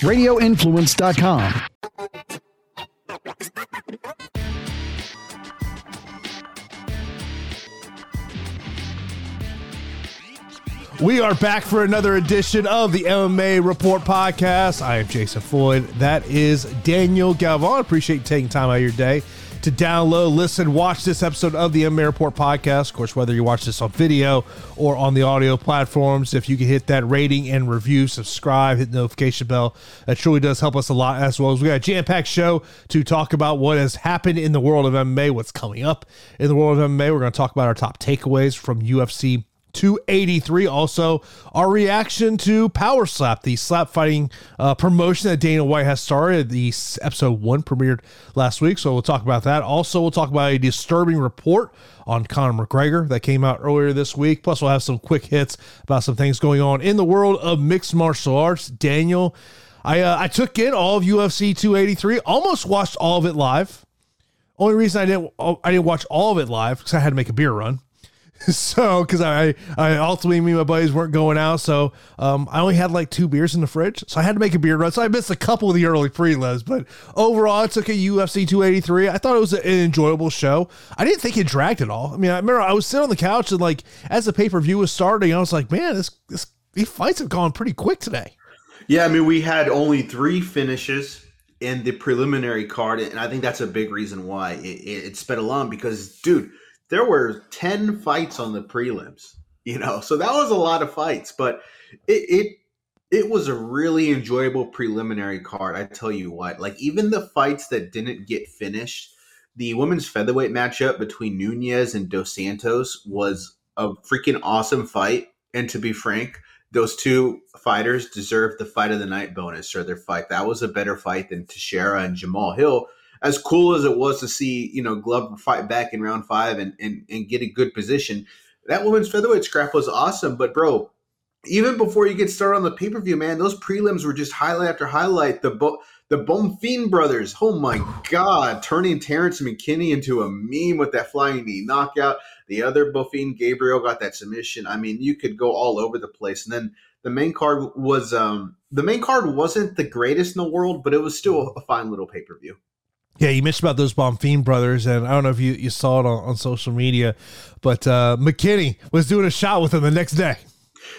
radioinfluence.com. We are back for another edition of the MMA Report podcast. I am Jason Floyd. That is Daniel Galvan. Appreciate you taking time out of your day to download, listen, watch this episode of the MMA Report podcast. Of course, whether you watch this on video or on the audio platforms, if you can hit that rating and review, subscribe, hit the notification bell, that truly does help us a lot. As well as we got a jam-packed show to talk about what has happened in the world of MMA, what's coming up in the world of MMA. We're going to talk about our top takeaways from UFC 283. Also, our reaction to Power Slap, the slap fighting uh, promotion that Dana White has started. The episode one premiered last week, so we'll talk about that. Also, we'll talk about a disturbing report on Conor McGregor that came out earlier this week. Plus, we'll have some quick hits about some things going on in the world of mixed martial arts. Daniel, I uh, I took in all of UFC 283, almost watched all of it live. Only reason I didn't I didn't watch all of it live because I had to make a beer run. so because I, I ultimately me and my buddies weren't going out so um, i only had like two beers in the fridge so i had to make a beer run. So i missed a couple of the early prelims but overall i took a ufc 283 i thought it was an enjoyable show. I didn't think it dragged at all. I mean i remember i was sitting on the couch and like as the pay-per-view was starting i was like man this this these fights have gone pretty quick today. Yeah i mean we had only three finishes in the preliminary card and i think that's a big reason why it, it, it sped along because dude there were 10 fights on the prelims, you know, so that was a lot of fights, but it, it, it was a really enjoyable preliminary card. I tell you what, like even the fights that didn't get finished, the women's featherweight matchup between Nunez and Dos Santos was a freaking awesome fight. And to be frank, those two fighters deserved the fight of the night bonus or their fight. That was a better fight than Teixeira and Jamal Hill, as cool as it was to see, you know, Glover fight back in round five and, and, and get a good position, that women's featherweight scrap was awesome. But, bro, even before you get started on the pay per view, man, those prelims were just highlight after highlight. The Bo- the Bonfim brothers, oh my god, turning Terrence McKinney into a meme with that flying knee knockout. The other Bonfim, Gabriel, got that submission. I mean, you could go all over the place. And then the main card was um the main card wasn't the greatest in the world, but it was still a fine little pay per view. Yeah, you mentioned about those Bonfim brothers, and I don't know if you, you saw it on, on social media, but uh, McKinney was doing a shot with him the next day.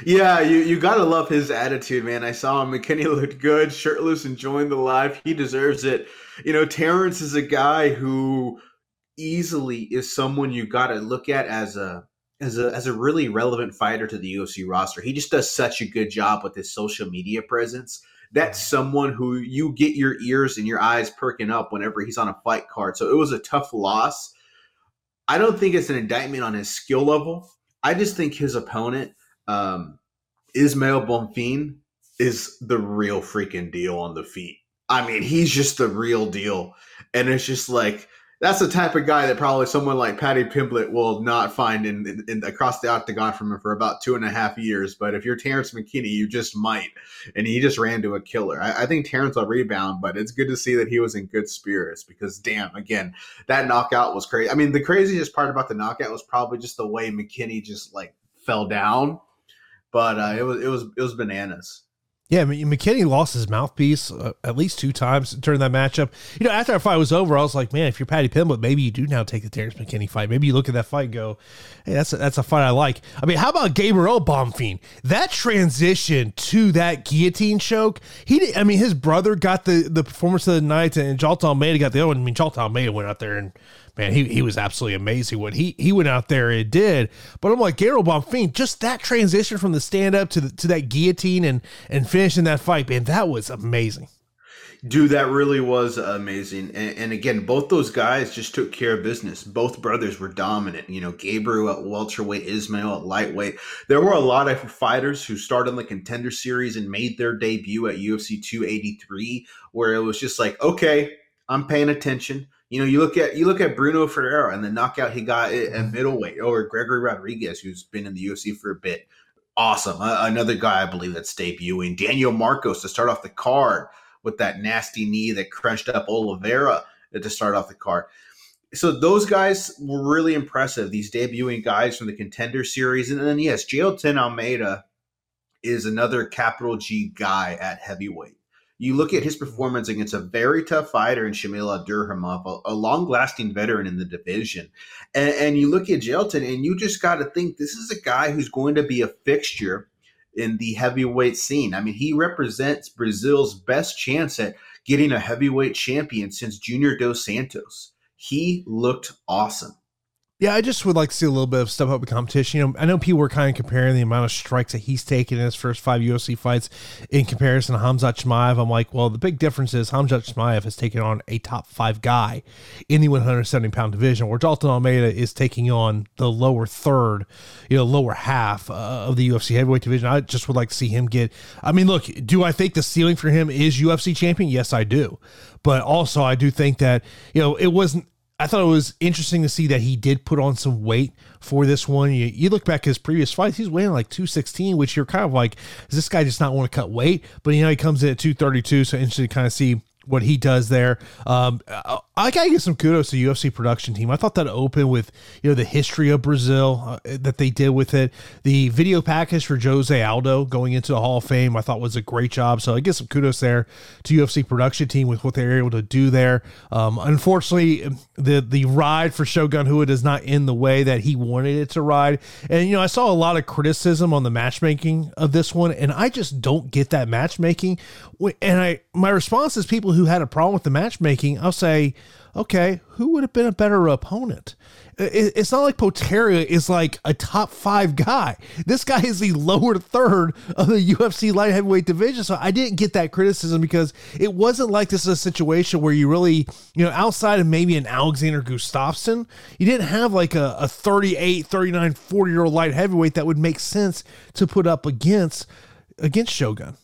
Yeah, you, you gotta love his attitude, man. I saw him. McKinney looked good, shirtless, enjoying the life. He deserves it. You know, Terrence is a guy who easily is someone you gotta look at as a as a as a really relevant fighter to the UFC roster. He just does such a good job with his social media presence that's someone who you get your ears and your eyes perking up whenever he's on a fight card. So it was a tough loss. I don't think it's an indictment on his skill level. I just think his opponent, um, Ismael Bonfim, is the real freaking deal on the feet. I mean, he's just the real deal. And it's just like that's the type of guy that probably someone like Paddy Pimblett will not find in, in, in, across the octagon from him for about two and a half years. But if you're Terrence McKinney, you just might. And he just ran to a killer. I, I, think Terrence will rebound, but it's good to see that he was in good spirits because, damn, again, that knockout was crazy. I mean, the craziest part about the knockout was probably just the way McKinney just like fell down. But uh, it was it was it was bananas. Yeah, McKinney lost his mouthpiece uh, at least two times during that matchup. You know, after our fight was over, I was like, man, if you're Paddy Pimblett, maybe you do now take the Terrence McKinney fight. Maybe you look at that fight and go, hey, that's a, that's a fight I like. I mean, how about Gabriel Bonfim? That transition to that guillotine choke, he, I mean, his brother got the, the performance of the night, and Jailton Almeida got the other one. I mean, Jailton Almeida went out there and man, he, he was absolutely amazing what he he went out there and did. But I'm like Gabriel Bonfim, just that transition from the stand up to the, to that guillotine and and finishing that fight, man, that was amazing. Dude, that really was amazing. And, and, again, both those guys just took care of business. Both brothers were dominant. You know, Gabriel at welterweight, Ismael at lightweight. There were a lot of fighters who started in the contender series and made their debut at UFC 283, where it was just like, okay, I'm paying attention. You know, you look at you look at Bruno Ferreira and the knockout he got at middleweight, or Gregory Rodriguez, who's been in the UFC for a bit. Awesome, uh, another guy I believe that's debuting. Daniel Marcos to start off the card with that nasty knee that crunched up Oliveira to start off the card. So those guys were really impressive. These debuting guys from the contender series, and then yes, Jailton Almeida is another capital G guy at heavyweight. You look at his performance against a very tough fighter in Shamil Abdurakhimov, a, a long-lasting veteran in the division, and, and you look at Jailton, and you just got to think this is a guy who's going to be a fixture in the heavyweight scene. I mean, he represents Brazil's best chance at getting a heavyweight champion since Junior Dos Santos. He looked awesome. Yeah, I just would like to see a little bit of step up in competition. You know, I know people were kind of comparing the amount of strikes that he's taken in his first five UFC fights in comparison to Hamzat Chimaev. I'm like, well, the big difference is Hamzat Chimaev has taken on a top five guy in the 170 pound division, where Jailton Almeida is taking on the lower third, you know, lower half uh, of the UFC heavyweight division. I just would like to see him get. I mean, look, do I think the ceiling for him is UFC champion? Yes, I do. But also, I do think that you know it wasn't I thought it was interesting to see that he did put on some weight for this one. You, you look back his previous fights, he's weighing like 216, which you're kind of like, does this guy just not want to cut weight? But you know, he comes in at 232, so interesting to kind of see what he does there. Um, I gotta give some kudos to UFC production team. I thought that open with you know the history of Brazil uh, that they did with it. The video package for Jose Aldo going into the Hall of Fame, I thought was a great job. So I give some kudos there to UFC production team with what they were able to do there. Um, unfortunately, the the ride for Shogun Rua is not in the way that he wanted it to ride. And you know, I saw a lot of criticism on the matchmaking of this one, and I just don't get that matchmaking. And I my response is people who had a problem with the matchmaking, I'll say okay, who would have been a better opponent? It's not like Potieria is like a top five guy. This guy is the lower third of the UFC light heavyweight division. So I didn't get that criticism because it wasn't like this is a situation where you really, you know, outside of maybe an Alexander Gustafsson, you didn't have like a, a 38, 39, 40 year old light heavyweight that would make sense to put up against against Shogun.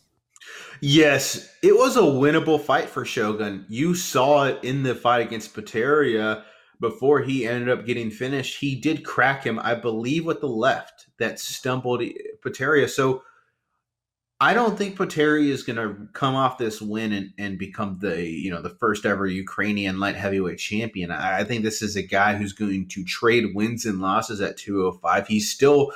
Yes, it was a winnable fight for Shogun. You saw it in the fight against Potieria before he ended up getting finished. He did crack him, I believe, with the left that stumbled Potieria. So I don't think Potieria is going to come off this win and, and become the you know the first ever Ukrainian light heavyweight champion. I, I think this is a guy who's going to trade wins and losses at 205. He's still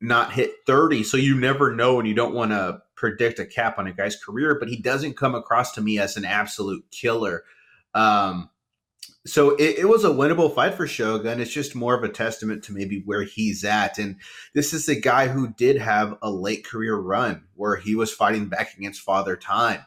not hit 30, so you never know, and you don't want to predict a cap on a guy's career, but he doesn't come across to me as an absolute killer. Um, so it, it, was a winnable fight for Shogun. It's just more of a testament to maybe where he's at. And this is a guy who did have a late career run where he was fighting back against Father Time.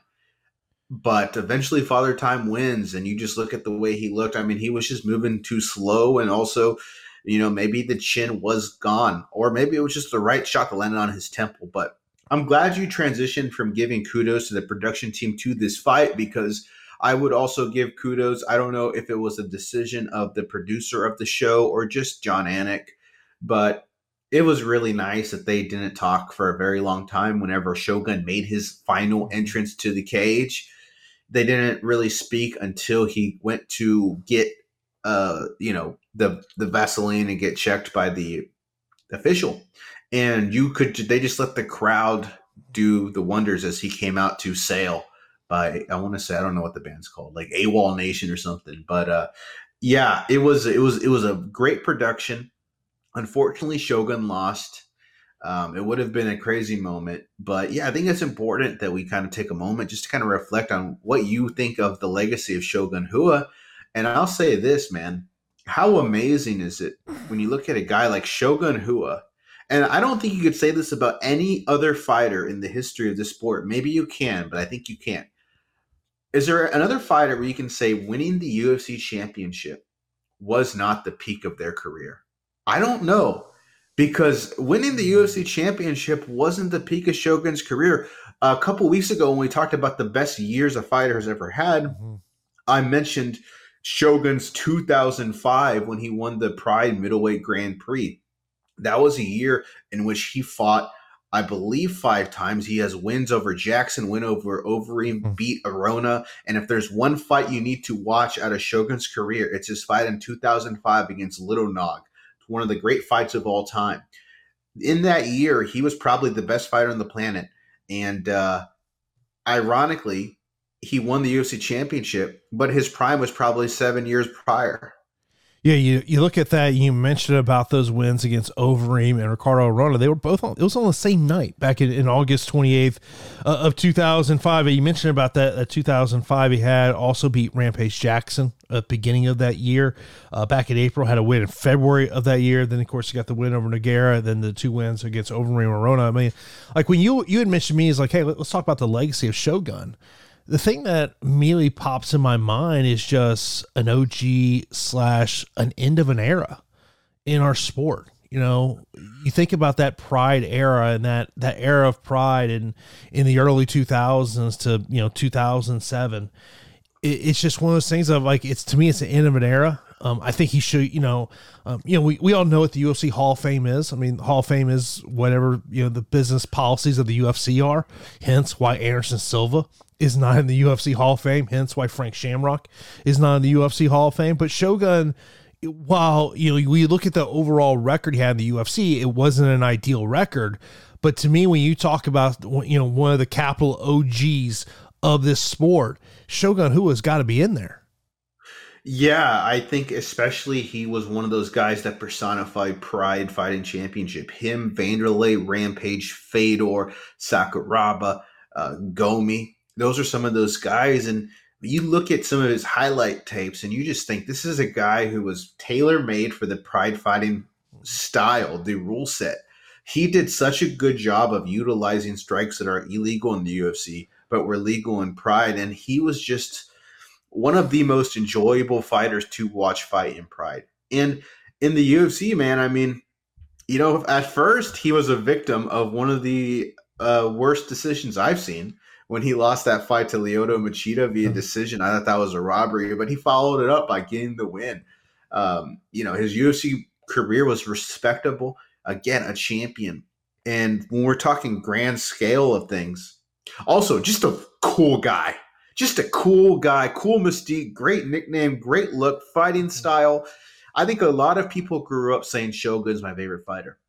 But eventually, Father Time wins, and you just look at the way he looked. I mean, he was just moving too slow, and also, you know, maybe the chin was gone, or maybe it was just the right shot that landed on his temple. But I'm glad you transitioned from giving kudos to the production team to this fight because I would also give kudos. I don't know if it was a decision of the producer of the show or just Jon Anik, but it was really nice that they didn't talk for a very long time whenever Shogun made his final entrance to the cage. They didn't really speak until he went to get uh you know the the Vaseline and get checked by the official and you could they just let the crowd do the wonders as he came out to sail by I want to say I don't know what the band's called like AWOL Nation or something but uh yeah it was it was it was a great production. Unfortunately Shogun lost. Um, it would have been a crazy moment but yeah I think it's important that we kind of take a moment just to kind of reflect on what you think of the legacy of Shogun Rua. And I'll say this man how amazing is it when you look at a guy like Shogun Rua and I don't think you could say this about any other fighter in the history of the sport. Maybe you can, but I think you can't. Is there another fighter where you can say winning the UFC championship was not the peak of their career? I don't know because winning the UFC championship wasn't the peak of Shogun's career. A couple weeks ago, when we talked about the best years a fighter has ever had, mm-hmm. I mentioned Shogun's 2005 when he won the Pride Middleweight Grand Prix that was a year in which he fought, I believe, five times. He has wins over Jackson, win over Overeem, mm. beat Arona. And if there's one fight you need to watch out of Shogun's career, it's his fight in 2005 against Little Nog. It's one of the great fights of all time. In that year, he was probably the best fighter on the planet. And uh, ironically, he won the UFC championship, but his prime was probably seven years prior. Yeah, you, you look at that. You mentioned about those wins against Overeem and Ricardo Arona. They were both on. It was on the same night back in, in August twenty eighth uh, of two thousand five. You mentioned about that. That two thousand five. He had also beat Rampage Jackson at the beginning of that year. Uh, back in April, had a win in February of that year. Then of course he got the win over Nogueira. Then the two wins against Overeem and Arona. I mean, like when you you had mentioned me is like, hey, let's talk about the legacy of Shogun the thing that immediately pops in my mind is just an OG slash an end of an era in our sport. You know, you think about that Pride era and that that era of Pride in in the early two thousands to you know two thousand seven. It, it's just one of those things of like it's to me it's the end of an era. Um, I think he should, you know, um, you know, we, we all know what the UFC Hall of Fame is. I mean, Hall of Fame is whatever you know the business policies of the UFC are. Hence, why Anderson Silva is not in the UFC Hall of Fame. Hence why Frank Shamrock is not in the UFC Hall of Fame. But Shogun, while you know we look at the overall record he had in the UFC, it wasn't an ideal record. But to me, when you talk about you know one of the capital OGs of this sport, Shogun Rua has got to be in there. Yeah, I think especially he was one of those guys that personified Pride Fighting Championship. Him, Vanderlei, Rampage, Fedor, Sakuraba, uh, Gomi those are some of those guys. And you look at some of his highlight tapes and you just think this is a guy who was tailor made for the pride fighting style, the rule set. He did such a good job of utilizing strikes that are illegal in the UFC, but were legal in Pride. And he was just one of the most enjoyable fighters to watch fight in Pride. And in the UFC, man, I mean, you know, at first he was a victim of one of the uh, worst decisions I've seen when he lost that fight to Lyoto Machida via mm-hmm. decision. I thought that was a robbery, but he followed it up by getting the win. Um, you know, his UFC career was respectable. Again, a champion. And when we're talking grand scale of things, also just a cool guy. Just a cool guy, cool mystique, great nickname, great look, fighting mm-hmm. style. I think a lot of people grew up saying Shogun's my favorite fighter.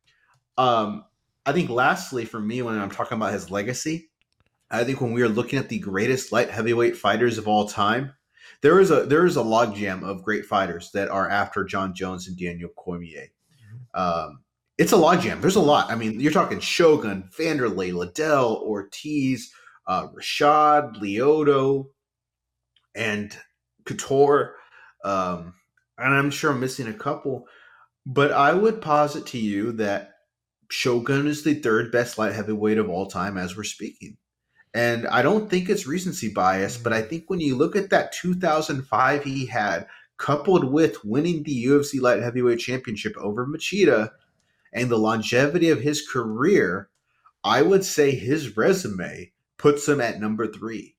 Um, I think lastly, for me, when I'm talking about his legacy, I think when we are looking at the greatest light heavyweight fighters of all time, there is a there is a logjam of great fighters that are after Jon Jones and Daniel Cormier. Um, it's a logjam. There's a lot. I mean, you're talking Shogun, Vanderlei, Liddell, Ortiz, uh, Rashad, Lyoto, and Couture. Um, and I'm sure I'm missing a couple, but I would posit to you that Shogun is the third best light heavyweight of all time as we're speaking. And I don't think it's recency bias, but I mm. think when you look at that 2005 he had, coupled with winning the UFC Light Heavyweight Championship over Machida and the longevity of his career, I would say his resume puts him at number three.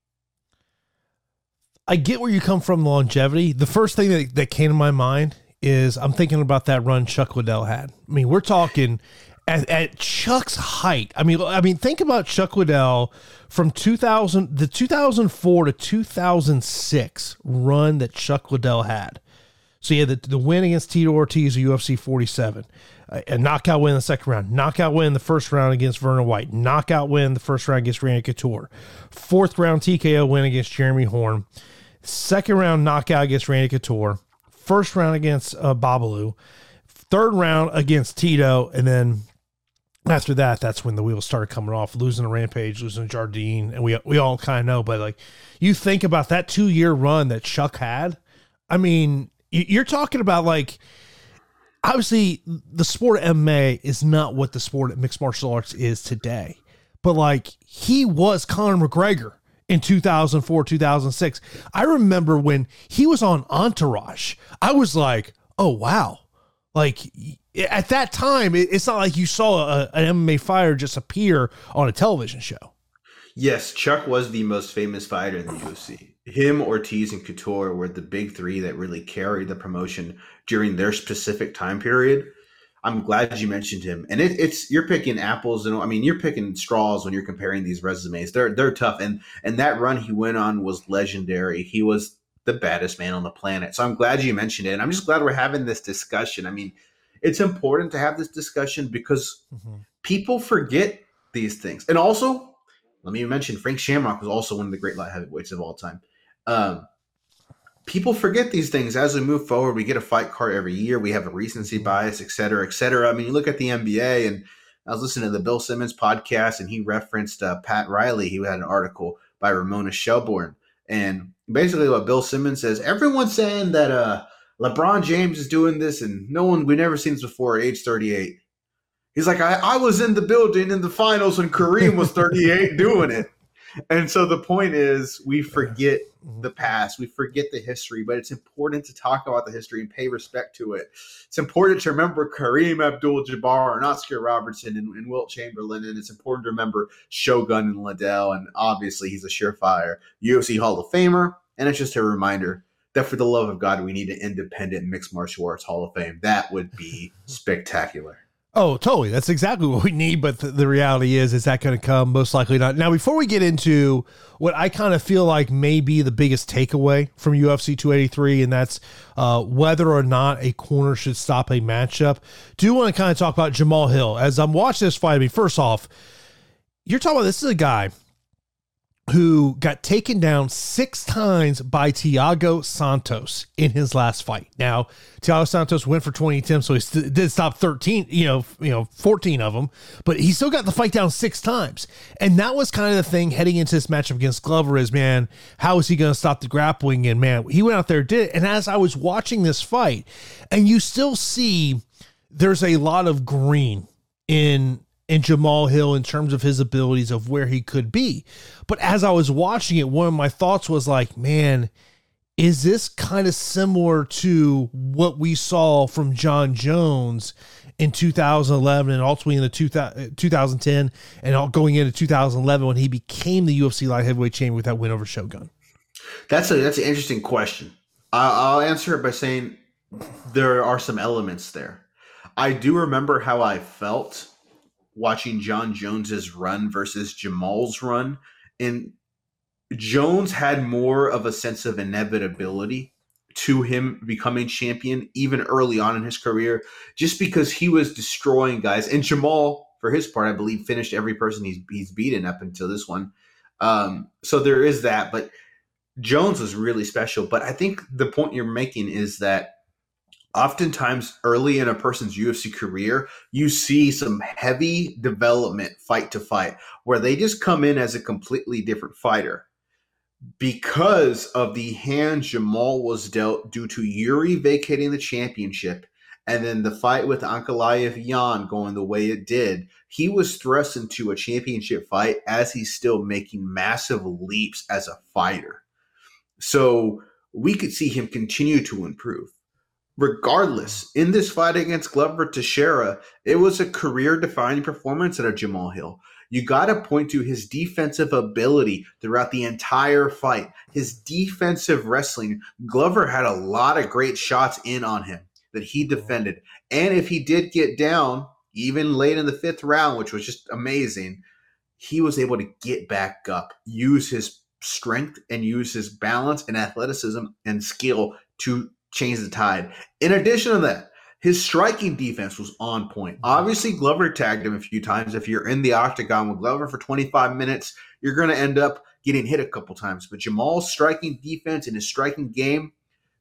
I get where you come from, longevity. The first thing that, that came to my mind is I'm thinking about that run Chuck Liddell had. I mean, we're talking at, at Chuck's height. I mean, I mean, think about Chuck Liddell from 2000, the 2004 to 2006 run that Chuck Liddell had. So yeah, the, the win against Tito Ortiz, a UFC 47, a knockout win in the second round, knockout win in the first round against Vernon White, knockout win in the first round against Randy Couture, fourth round TKO win against Jeremy Horn, second round knockout against Randy Couture, first round against uh, Babalu, third round against Tito, and then after that, that's when the wheels started coming off, losing a rampage, losing Jardine, and we we all kind of know. But like, you think about that two year run that Chuck had. I mean, you're talking about like, obviously, the sport of MMA is not what the sport of mixed martial arts is today. But like, he was Conor McGregor in 2004, 2006. I remember when he was on Entourage. I was like, oh wow, like at that time, it's not like you saw a, an MMA fighter just appear on a television show. Yes, Chuck was the most famous fighter in the UFC. Him, Ortiz, and Couture were the big three that really carried the promotion during their specific time period. I'm glad you mentioned him. And it, it's you're picking apples and I mean you're picking straws when you're comparing these resumes. They're they're tough. And and that run he went on was legendary. He was the baddest man on the planet. So I'm glad you mentioned it. And I'm just glad we're having this discussion. I mean, it's important to have this discussion because mm-hmm. people forget these things. And also, let me mention Frank Shamrock was also one of the great light heavyweights of all time. Um, people forget these things as we move forward. We get a fight card every year. We have a recency bias, et cetera, et cetera. I mean, you look at the NBA, and I was listening to the Bill Simmons podcast, and he referenced uh, Pat Riley. He had an article by Ramona Shelburne, and basically what Bill Simmons says: everyone's saying that uh, LeBron James is doing this, and no one we never seen this before at age 38. He's like, I, I was in the building in the finals when Kareem was 38 doing it. And so the point is, we forget mm-hmm. the past, we forget the history, but it's important to talk about the history and pay respect to it. It's important to remember Kareem Abdul Jabbar and Oscar Robertson and, and Wilt Chamberlain, and it's important to remember Shogun and Liddell, and obviously he's a surefire UFC Hall of Famer. And it's just a reminder that for the love of God, we need an independent mixed martial arts Hall of Fame. That would be spectacular. Oh, totally. That's exactly what we need. But the, the reality is, is that going to come? Most likely not. Now, before we get into what I kind of feel like may be the biggest takeaway from UFC 283, and that's uh, whether or not a corner should stop a matchup, do want to kind of talk about Jamal Hill. As I'm watching this fight, I mean, first off, you're talking about this is a guy who got taken down six times by Thiago Santos in his last fight. Now, Thiago Santos went for 20 attempts, so he st- did stop 13, you know, you know, 14 of them, but he still got the fight down six times. And that was kind of the thing heading into this matchup against Glover is, man, how is he going to stop the grappling? And man, he went out there, did it. And as I was watching this fight, and you still see there's a lot of green in and Jamal Hill in terms of his abilities of where he could be. But as I was watching it, one of my thoughts was like, man, is this kind of similar to what we saw from Jon Jones in 2011 and ultimately in the 2010 uh, and all going into 2011 when he became the UFC light heavyweight champion with that win over Shogun? That's a that's an interesting question. I'll answer it by saying there are some elements there. I do remember how I felt watching Jon Jones's run versus Jamal's run, and Jones had more of a sense of inevitability to him becoming champion even early on in his career, just because he was destroying guys. And Jamal, for his part, I believe finished every person he's he's beaten up until this one. Um, so there is that, but Jones was really special. But I think the point you're making is that oftentimes early in a person's UFC career, you see some heavy development fight to fight where they just come in as a completely different fighter. Because of the hand Jamal was dealt due to Yuri vacating the championship and then the fight with Ankalaev Jan going the way it did, he was thrust into a championship fight as he's still making massive leaps as a fighter. So we could see him continue to improve regardless, in this fight against Glover Teixeira, it was a career defining performance at a Jamal Hill. You got to point to his defensive ability throughout the entire fight, his defensive wrestling. Glover had a lot of great shots in on him that he defended. And if he did get down, even late in the fifth round, which was just amazing, he was able to get back up, use his strength and use his balance and athleticism and skill to change the tide. In addition to that, his striking defense was on point. Obviously, Glover tagged him a few times. If you're in the octagon with Glover for 25 minutes, you're going to end up getting hit a couple times. But Jamal's striking defense and his striking game,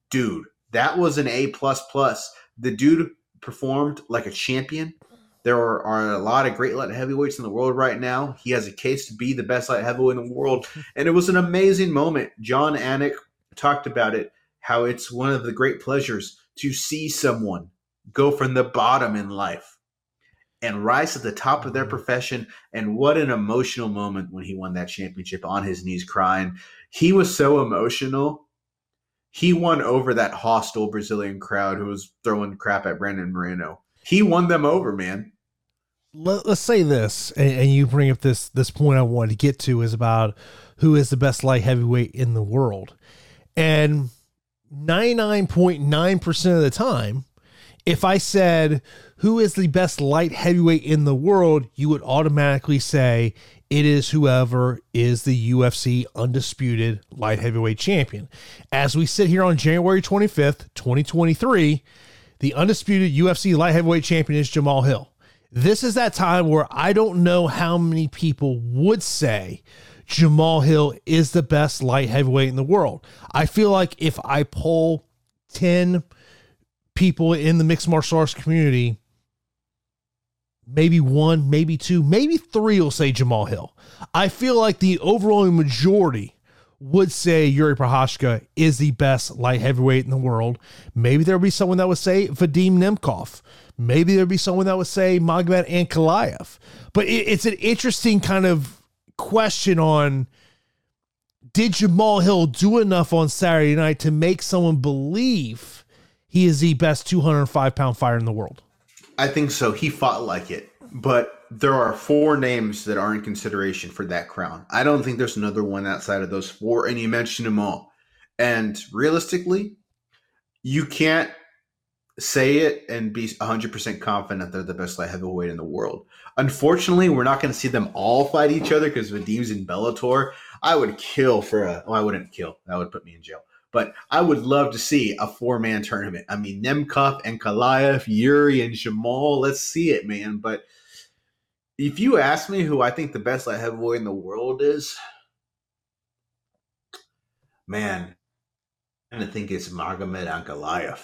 dude, that was an A plus plus. The dude performed like a champion. There are, are, a lot of great light heavyweights in the world right now. He has a case to be the best light heavyweight in the world, and it was an amazing moment. Jon Anik talked about it how it's one of the great pleasures to see someone go from the bottom in life and rise to the top of their mm-hmm. profession. And what an emotional moment when he won that championship on his knees crying. He was so emotional. He won over that hostile Brazilian crowd who was throwing crap at Brandon Moreno. He won them over, man. Let, us say this, and, and you bring up this this point I wanted to get to is about who is the best light heavyweight in the world, and 99.9% of the time, if I said, who is the best light heavyweight in the world, you would automatically say it is whoever is the UFC undisputed light heavyweight champion. As we sit here on January 25th, 2023, the undisputed UFC light heavyweight champion is Jamal Hill. This is that time where I don't know how many people would say Jamal Hill is the best light heavyweight in the world. I feel like if I poll 10 people in the mixed martial arts community, maybe one, maybe two, maybe three will say Jamal Hill. I feel like the overwhelming majority would say Yuri Prochazka is the best light heavyweight in the world. Maybe there'll be someone that would say Vadim Nemkov. Maybe there'll be someone that would say Magomed Ankalaev. But it, it's an interesting kind of question on did Jamal Hill do enough on Saturday night to make someone believe he is the best 205 pound fighter in the world? I think so. He fought like it. But there are four names that are in consideration for that crown. I don't think there's another one outside of those four, and you mentioned them all. And realistically, you can't say it and be 100% confident they're the best light heavyweight in the world. Unfortunately, we're not going to see them all fight each other because Vadim's in Bellator. I would kill for a. I wouldn't kill. That would put me in jail. But I would love to see a four man tournament. I mean, Nemkov Ankalaev, Yuri, and Jamal. Let's see it, man. But if you ask me who I think the best light heavyweight in the world is, man, I think it's Magomed Ankalaev,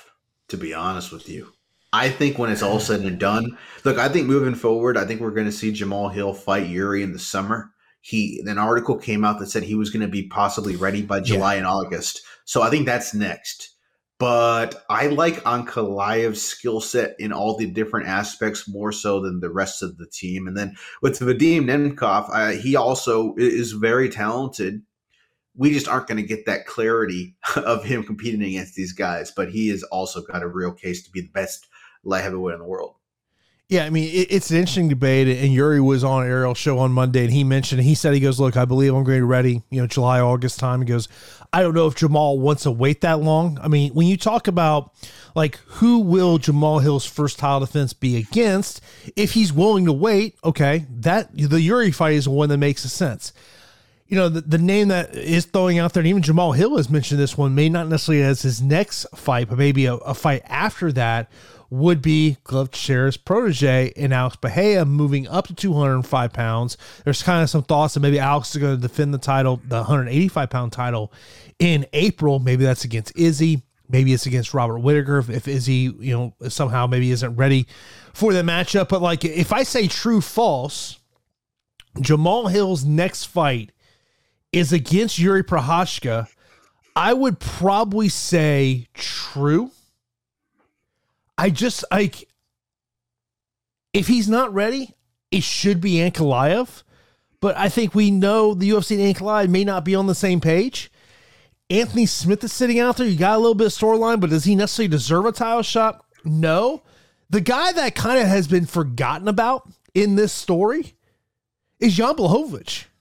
to be honest with you. I think when it's all said and done, look, I think moving forward, I think we're going to see Jamal Hill fight Yuri in the summer. He an article came out that said he was going to be possibly ready by July yeah. and August. So I think that's next. But I like Ankalaev's skill set in all the different aspects more so than the rest of the team. And then with Vadim Nemkov, uh, he also is very talented. We just aren't going to get that clarity of him competing against these guys. But he has also got a real case to be the best light heavyweight in the world. Yeah, I mean, it, it's an interesting debate. And Yuri was on Ariel show on Monday, and he mentioned, he said, he goes, Look, I believe I'm going to be ready, you know, July, August time. He goes, I don't know if Jamal wants to wait that long. I mean, when you talk about like who will Jamal Hill's first title defense be against, if he's willing to wait, okay, that the Yuri fight is one that makes a sense you know, the, the name that is throwing out there, and even Jamal Hill has mentioned this one, may not necessarily as his next fight, but maybe a, a fight after that would be Glove Teixeira's protege in Alex Bahia moving up to 205 pounds. There's kind of some thoughts that maybe Alex is going to defend the title, the 185 pound title in April. Maybe that's against Izzy. Maybe it's against Robert Whitaker if, if Izzy, you know, somehow maybe isn't ready for the matchup. But like, if I say true, false, Jamal Hill's next fight is against Yuri Prochazka. I would probably say true I just like if he's not ready, it should be Ankalaev. But I think we know the UFC and Ankalaev may not be on the same page. Anthony Smith is sitting out there. You got a little bit of storyline, but does he necessarily deserve a title shot? No. The guy that kind of has been forgotten about in this story is Jan Blachowicz.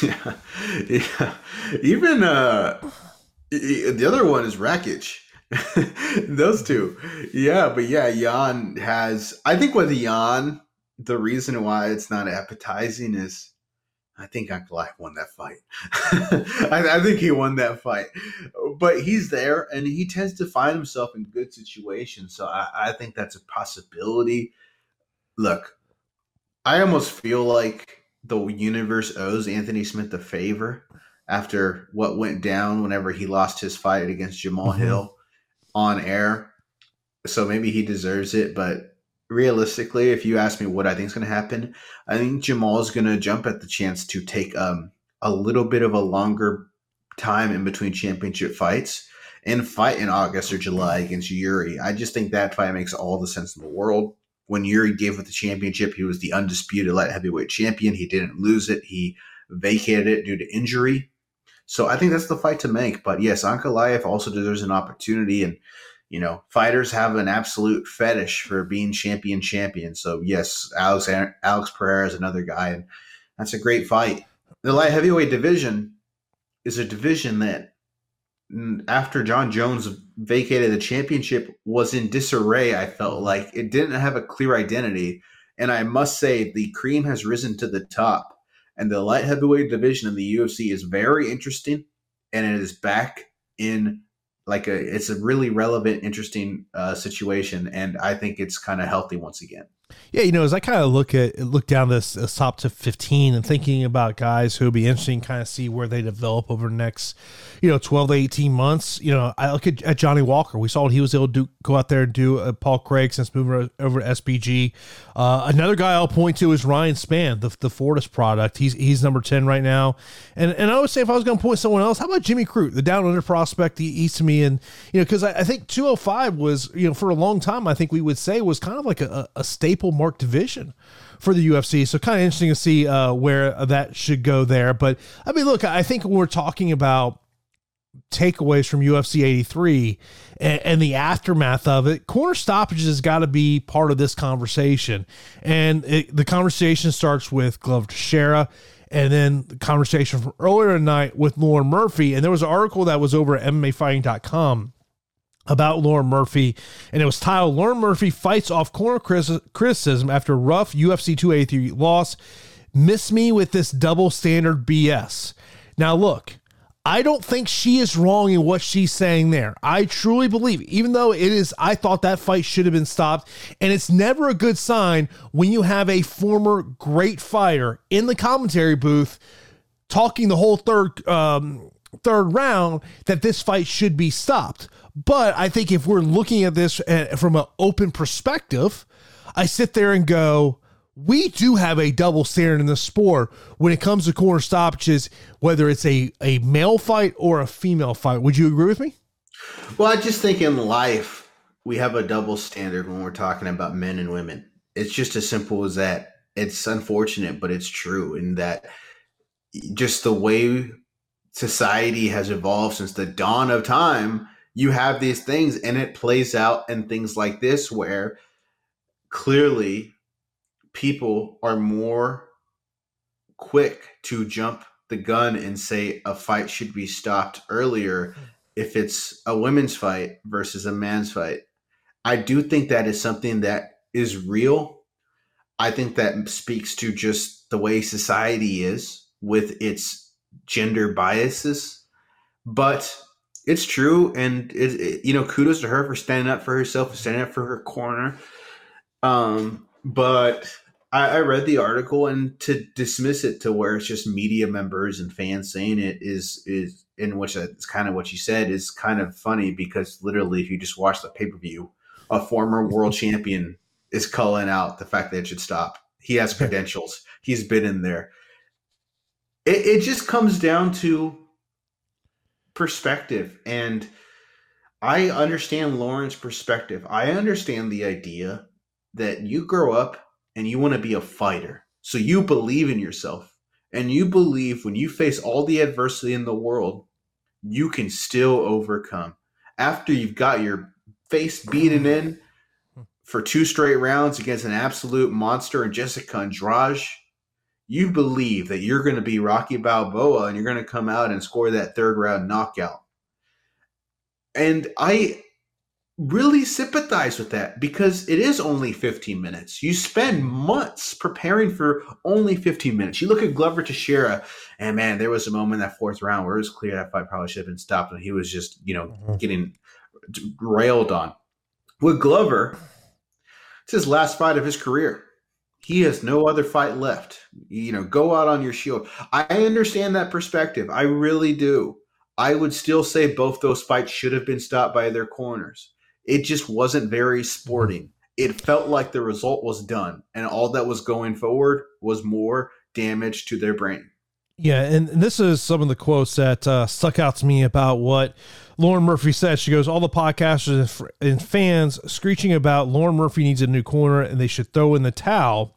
Yeah, yeah. Even uh, the other one is Rakic. Those two. Yeah, but yeah, Jan has I think with Jan, the reason why it's not appetizing is I think Ankalaev won that fight. I, I, think he won that fight. But he's there and he tends to find himself in good situations. So I, I think that's a possibility. Look, I almost feel like the universe owes Anthony Smith a favor after what went down whenever he lost his fight against Jamal mm-hmm. Hill on air. So maybe he deserves it, but realistically, if you ask me what I think is going to happen, I think Jamal is going to jump at the chance to take um, a little bit of a longer time in between championship fights and fight in August or July against Yuri. I just think that fight makes all the sense in the world. When Yuri gave up the championship, he was the undisputed light heavyweight champion. He didn't lose it. He vacated it due to injury. So I think that's the fight to make. But yes, Ankalaev also deserves an opportunity. And, you know, fighters have an absolute fetish for being champion champion. So yes, Alex Alex Pereira is another guy. And that's a great fight. The light heavyweight division is a division that after Jon Jones vacated the championship was in disarray. I felt like it didn't have a clear identity. And I must say, the cream has risen to the top and the light heavyweight division in the UFC is very interesting, and it is back in like a it's a really relevant, interesting uh, situation, and I think it's kind of healthy once again. Yeah, you know, as I kind of look at look down this, this top to fifteen and thinking about guys who would be interesting, kind of see where they develop over the next, you know, twelve to eighteen months. You know, I look at, at Johnny Walker. We saw what he was able to do, go out there and do. Uh, Paul Craig since moving over to SBG. Uh, another guy I'll point to is Ryan Spann, the the Fortis product. He's he's number ten right now. And and I would say if I was going to point someone else, how about Jimmy Crute, the down under prospect? He, he's to me, and you know, because I, I, think two hundred five was you know for a long time I think we would say was kind of like a, a staple mark division for the UFC. So kind of interesting to see uh, where that should go there. But I mean, look, I think when we're talking about takeaways from UFC 83 and, and, the aftermath of it, corner stoppages has got to be part of this conversation. And it, the conversation starts with Glover Teixeira and then the conversation from earlier tonight with Lauren Murphy. And there was an article that was over at MMAfighting.com about Lauren Murphy, and it was titled Lauren Murphy Fights Off Corner Criticism After Rough UFC 283 Loss. Miss me with this double standard BS. Now, look, I don't think she is wrong in what she's saying there. I truly believe, even though it is, I thought that fight should have been stopped. And it's never a good sign when you have a former great fighter in the commentary booth talking the whole third um, third round that this fight should be stopped. But I think if we're looking at this uh, from an open perspective, I sit there and go, we do have a double standard in the sport when it comes to corner stoppages, whether it's a, a male fight or a female fight. Would you agree with me? Well, I just think in life, we have a double standard when we're talking about men and women. It's just as simple as that. It's unfortunate, but it's true in that just the way society has evolved since the dawn of time, you have these things and it plays out in things like this where clearly people are more quick to jump the gun and say a fight should be stopped earlier hmm. if it's a women's fight versus a man's fight. I do think that is something that is real. I think that speaks to just the way society is with its gender biases. But it's true, and it, it, you know, kudos to her for standing up for herself, standing up for her corner. Um, but I, I read the article, and to dismiss it to where it's just media members and fans saying it is is in which it's kind of what you said is kind of funny because literally, if you just watch the pay per view, a former world champion is calling out the fact that it should stop. He has credentials. He's been in there. It, it just comes down to perspective. And I understand Lauren's perspective. I understand the idea that you grow up and you want to be a fighter. So you believe in yourself and you believe when you face all the adversity in the world, you can still overcome. After you've got your face beaten in hmm. for two straight rounds against an absolute monster and Jessica Andrade, you believe that you're going to be Rocky Balboa and you're going to come out and score that third round knockout. And I really sympathize with that because it is only 15 minutes. You spend months preparing for only 15 minutes. You look at Glover Teixeira, and man, there was a moment in that fourth round where it was clear that fight probably should have been stopped, and he was just, you know, mm-hmm. getting railed on. With Glover, it's his last fight of his career. He has no other fight left. You know, go out on your shield. I understand that perspective. I really do. I would still say both those fights should have been stopped by their corners. It just wasn't very sporting. It felt like the result was done, and all that was going forward was more damage to their brain. Yeah, and, this is some of the quotes that uh, stuck out to me about what Lauren Murphy said. She goes, All the podcasters and fans screeching about Lauren Murphy needs a new corner and they should throw in the towel.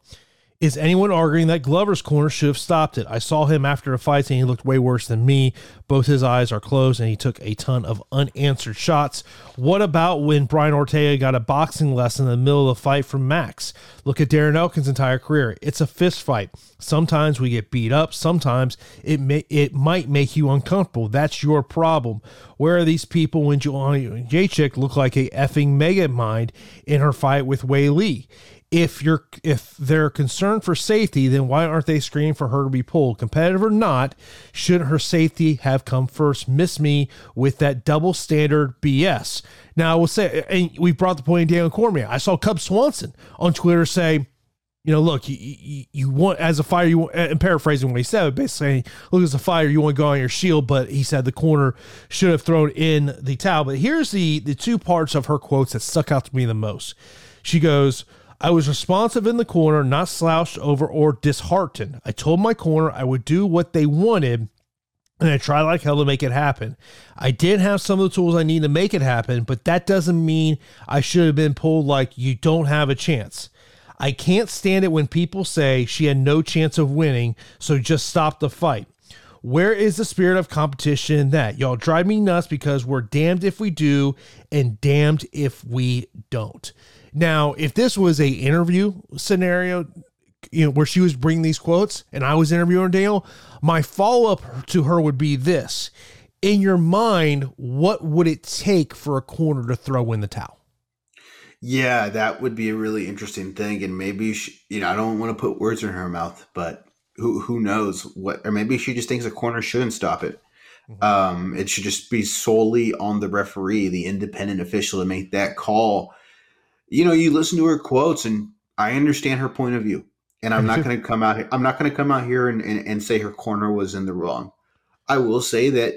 Is anyone arguing that Glover's corner should have stopped it? I saw him after a fight and he looked way worse than me. Both his eyes are closed and he took a ton of unanswered shots. What about when Brian Ortega got a boxing lesson in the middle of the fight from Max? Look at Darren Elkins' entire career. It's a fist fight. Sometimes we get beat up. Sometimes it may it might make you uncomfortable. That's your problem. Where are these people when Joanna Jedrzejczyk looked like a effing mega mind in her fight with Weili? If you're if they're concerned for safety, then why aren't they screaming for her to be pulled? Competitive or not, shouldn't her safety have come first? Miss me with that double standard BS. Now I will say, and we brought the point in Daniel Cormier. I saw Cub Swanson on Twitter say, you know, look, you, you, you want as a fire, you want, and paraphrasing what he said, basically, look, as a fire, you want to go on your shield, but he said the corner should have thrown in the towel. But here's the the two parts of her quotes that stuck out to me the most. She goes, I was responsive in the corner, not slouched over or disheartened. I told my corner I would do what they wanted and I tried like hell to make it happen. I did have some of the tools I need to make it happen, but that doesn't mean I should have been pulled like you don't have a chance. I can't stand it when people say she had no chance of winning, so just stop the fight. Where is the spirit of competition in that? Y'all drive me nuts because we're damned if we do and damned if we don't. Now, if this was a interview scenario, you know, where she was bringing these quotes and I was interviewing Daniel, my follow up to her would be this: In your mind, what would it take for a corner to throw in the towel? Yeah, that would be a really interesting thing, and maybe she, you know I don't want to put words in her mouth, but who who knows what? Or maybe she just thinks a corner shouldn't stop it. Mm-hmm. Um, it should just be solely on the referee, the independent official, to make that call you know, you listen to her quotes, and I understand her point of view. And I'm not going to come out. Here, I'm not going to come out here and, and, and say her corner was in the wrong. I will say that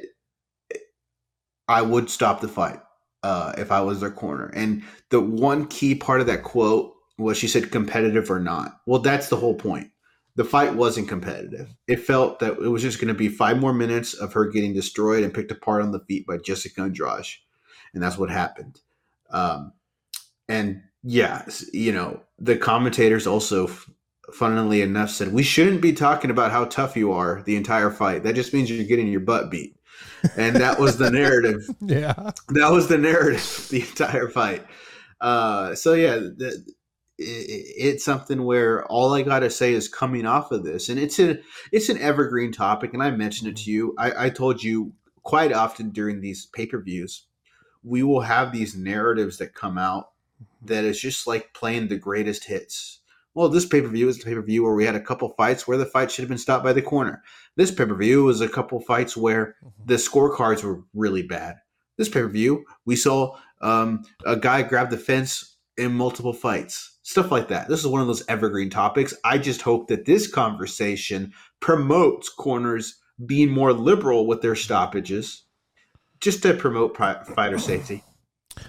I would stop the fight uh, if I was their corner. And the one key part of that quote was she said competitive or not. Well, that's the whole point. The fight wasn't competitive. It felt that it was just going to be five more minutes of her getting destroyed and picked apart on the feet by Jessica Andrade, and that's what happened. Um, and yeah, you know, the commentators also, funnily enough, said we shouldn't be talking about how tough you are the entire fight. That just means you're getting your butt beat. And that was the narrative. yeah. That was the narrative the entire fight. Uh, so, yeah, the, it, it's something where all I got to say is coming off of this. And it's, a, it's an evergreen topic. And I mentioned it to you. I, I told you quite often during these pay per views, we will have these narratives that come out that is just like playing the greatest hits. Well, this pay per view is a pay per view where we had a couple fights where the fight should have been stopped by the corner. This pay per view was a couple fights where mm-hmm. the scorecards were really bad. This pay per view, we saw um, a guy grab the fence in multiple fights, stuff like that. This is one of those evergreen topics. I just hope that this conversation promotes corners being more liberal with their stoppages, just to promote fighter safety.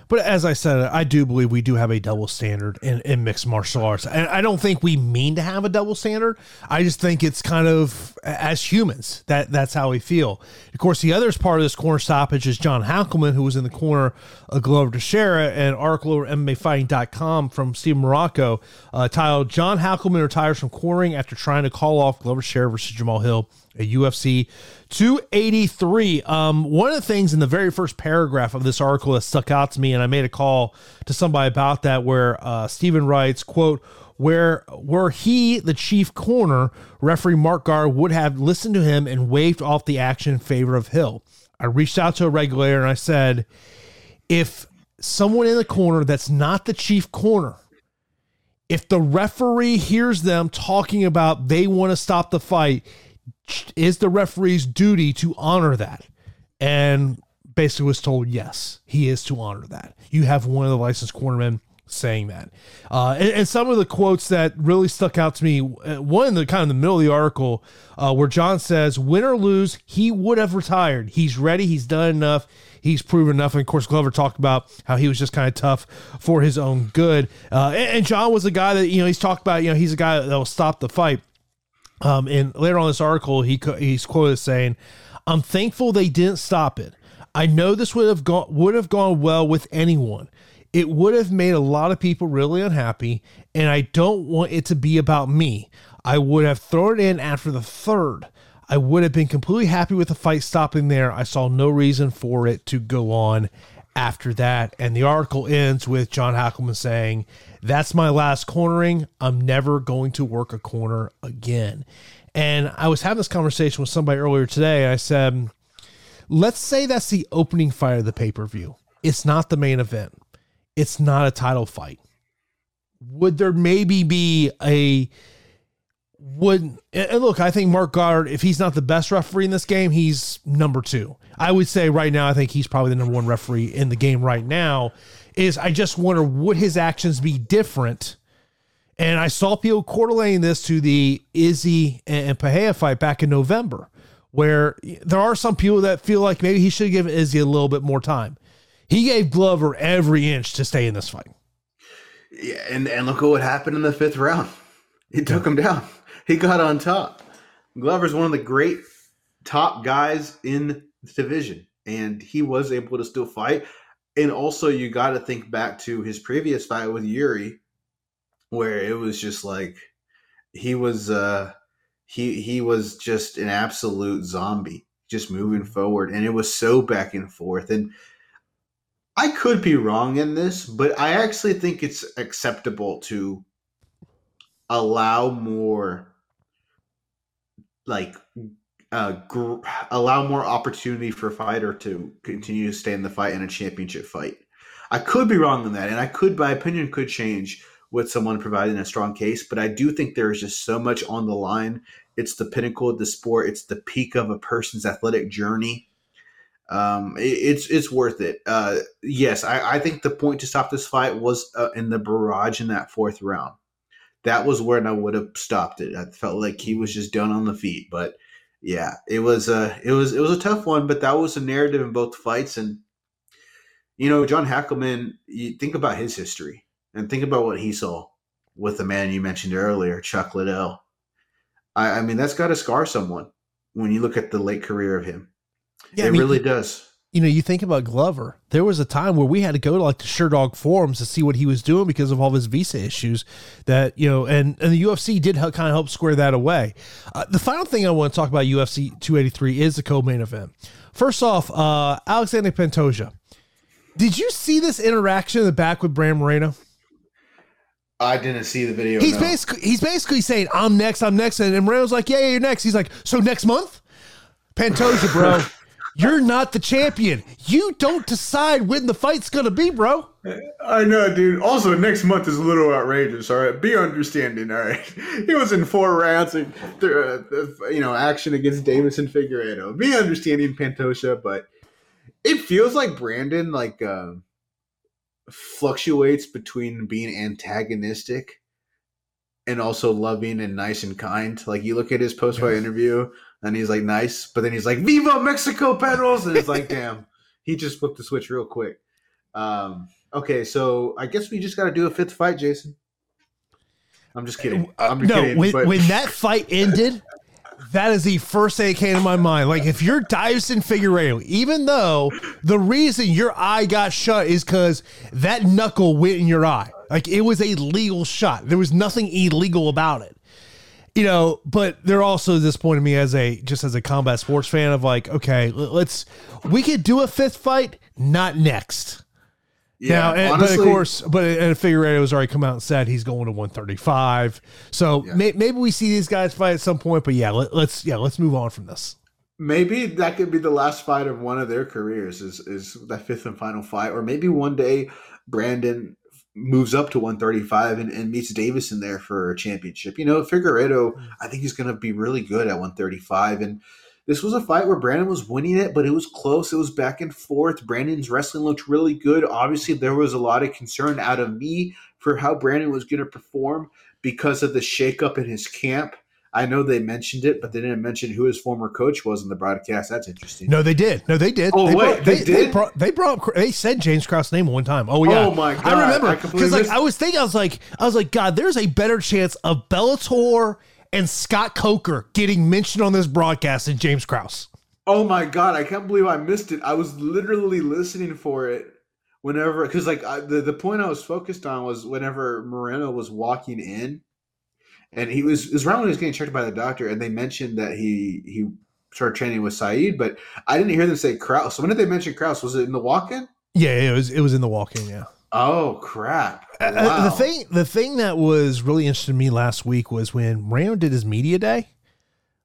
But as I said, I do believe we do have a double standard in, in mixed martial arts. And I don't think we mean to have a double standard. I just think it's kind of as humans that that's how we feel. Of course, the other part of this corner stoppage is John Hackleman, who was in the corner of Glover Teixeira, an article over MMAfighting.com from Steve Marrocco uh, titled John Hackleman retires from cornering after trying to call off Glover Teixeira versus Jamahal Hill at UFC 283. Um, one of the things in the very first paragraph of this article that stuck out to me, and I made a call to somebody about that, where uh, Stephen writes, "quote." Where were he the chief corner, referee Marc Goddard would have listened to him and waved off the action in favor of Hill. I reached out to a regulator and I said, if someone in the corner that's not the chief corner, if the referee hears them talking about they want to stop the fight, is the referee's duty to honor that? And basically was told, yes, he is to honor that. You have one of the licensed cornermen saying that. Uh, and, and, some of the quotes that really stuck out to me, uh, one in the kind of the middle of the article, uh, where John says, win or lose, he would have retired. He's ready. He's done enough. He's proven enough. And of course, Glover talked about how he was just kind of tough for his own good. Uh, and, and John was a guy that, you know, he's talked about, you know, he's a guy that will stop the fight. Um, and later on this article, he he's quoted saying, "I'm thankful they didn't stop it. I know this would have gone would have gone well with anyone. It would have made a lot of people really unhappy, and I don't want it to be about me. I would have thrown it in after the third. I would have been completely happy with the fight stopping there. I saw no reason for it to go on after that. And the article ends with John Hackleman saying, That's my last cornering. I'm never going to work a corner again. And I was having this conversation with somebody earlier today. I said, Let's say that's the opening fight of the pay per view. It's not the main event, it's not a title fight. would there maybe be a would and look, I think Marc Goddard, if he's not the best referee in this game, he's number two. I would say right now, I think he's probably the number one referee in the game right now. Is I just wonder would his actions be different? And I saw people correlating this to the Izzy and Pereira fight back in November, where there are some people that feel like maybe he should give Izzy a little bit more time. He gave Glover every inch to stay in this fight. Yeah, and, and look at what happened in the fifth round. He took him down he got on top. Glover's one of the great top guys in the division, and he was able to still fight. And also, you got to think back to his previous fight with Jiri, where it was just like he was uh he he was just an absolute zombie, just moving forward, and it was so back and forth. And I could be wrong in this, but I actually think it's acceptable to allow more like uh, gr- allow more opportunity for a fighter to continue to stay in the fight in a championship fight. I could be wrong on that, and I could, my opinion could change with someone providing a strong case, but I do think there is just so much on the line. It's the pinnacle of the sport. It's the peak of a person's athletic journey. Um, it, it's it's worth it. Uh, yes, I, I think the point to stop this fight was uh, in the barrage in that fourth round that was when I would have stopped it. I felt like he was just done on the feet. But yeah, it was a it was it was a tough one, but that was a narrative in both fights. And you know, John Hackleman, you think about his history and think about what he saw with the man you mentioned earlier, Chuck Liddell. I, I mean, that's got to scar someone when you look at the late career of him. Yeah, it I mean, really does you know, you think about Glover. There was a time where we had to go to like the Sherdog forums to see what he was doing because of all his visa issues. That you know, and and the UFC did help, kind of help square that away. Uh, the final thing I want to talk about UFC 283 is the co-main event. First off, uh, Alexander Pantoja. Did you see this interaction in the back with Brandon Moreno? I didn't see the video. He's no. basically he's basically saying, "I'm next, I'm next," and, and Moreno's like, "Yeah, yeah, you're next." He's like, "So next month?" Pantoja, bro. You're not the champion. You don't decide when the fight's gonna be, bro. I know, dude. Also, next month is a little outrageous. All right, be understanding. All right, he was in four rounds, and uh, you know, action against Deiveson Figueiredo. Be understanding, Pantoja. but it feels like Brandon like uh, fluctuates between being antagonistic and also loving and nice and kind. Like you look at his post fight yes. interview and he's like nice, but then he's like "Viva Mexico pedals," and it's like, damn, he just flipped the switch real quick. Um, okay, so I guess we just got to do a fifth fight, Jason. I'm just kidding. Uh, I'm just no, kidding, when, but- when that fight ended, that is the first thing that came to my mind. Like, if you're Deiveson Figueiredo, even though the reason your eye got shut is because that knuckle went in your eye, like it was a legal shot. There was nothing illegal about it you know, but they're also disappointing me as a just as a combat sports fan of like, okay, let's we could do a fifth fight, not next. Yeah, now, and, honestly, but of course, but and Figueiredo has already come out and said he's going to 135. So yeah. may, maybe we see these guys fight at some point. But yeah, let, let's yeah let's move on from this. Maybe that could be the last fight of one of their careers. Is is that fifth and final fight, or maybe one day Brandon moves up to 135 and, and meets Deiveson in there for a championship. You know, Figueiredo, mm. I think he's going to be really good at 135. And this was a fight where Brandon was winning it, but it was close. It was back and forth. Brandon's wrestling looked really good. Obviously, there was a lot of concern out of me for how Brandon was going to perform because of the shakeup in his camp. I know they mentioned it, but they didn't mention who his former coach was in the broadcast. That's interesting. No, they did. No, they did. Oh they wait, brought, they, they, did. They brought, they brought. They said James Krause' name one time. Oh yeah. Oh my god. I remember because like I was thinking, I was like, I was like, God, there's a better chance of Bellator and Scott Coker getting mentioned on this broadcast than James Krause. Oh my god, I can't believe I missed it. I was literally listening for it whenever because like I, the the point I was focused on was whenever Moreno was walking in and he was it was around when he was getting checked by the doctor, and they mentioned that he he started training with Saeed, but I didn't hear them say Krause. So when did they mention Krause? Was it in the walk-in? Yeah, it was. It was in the walk-in. Yeah. Oh crap! Wow. Uh, the thing, the thing that was really interesting to me last week was when Moreno did his media day.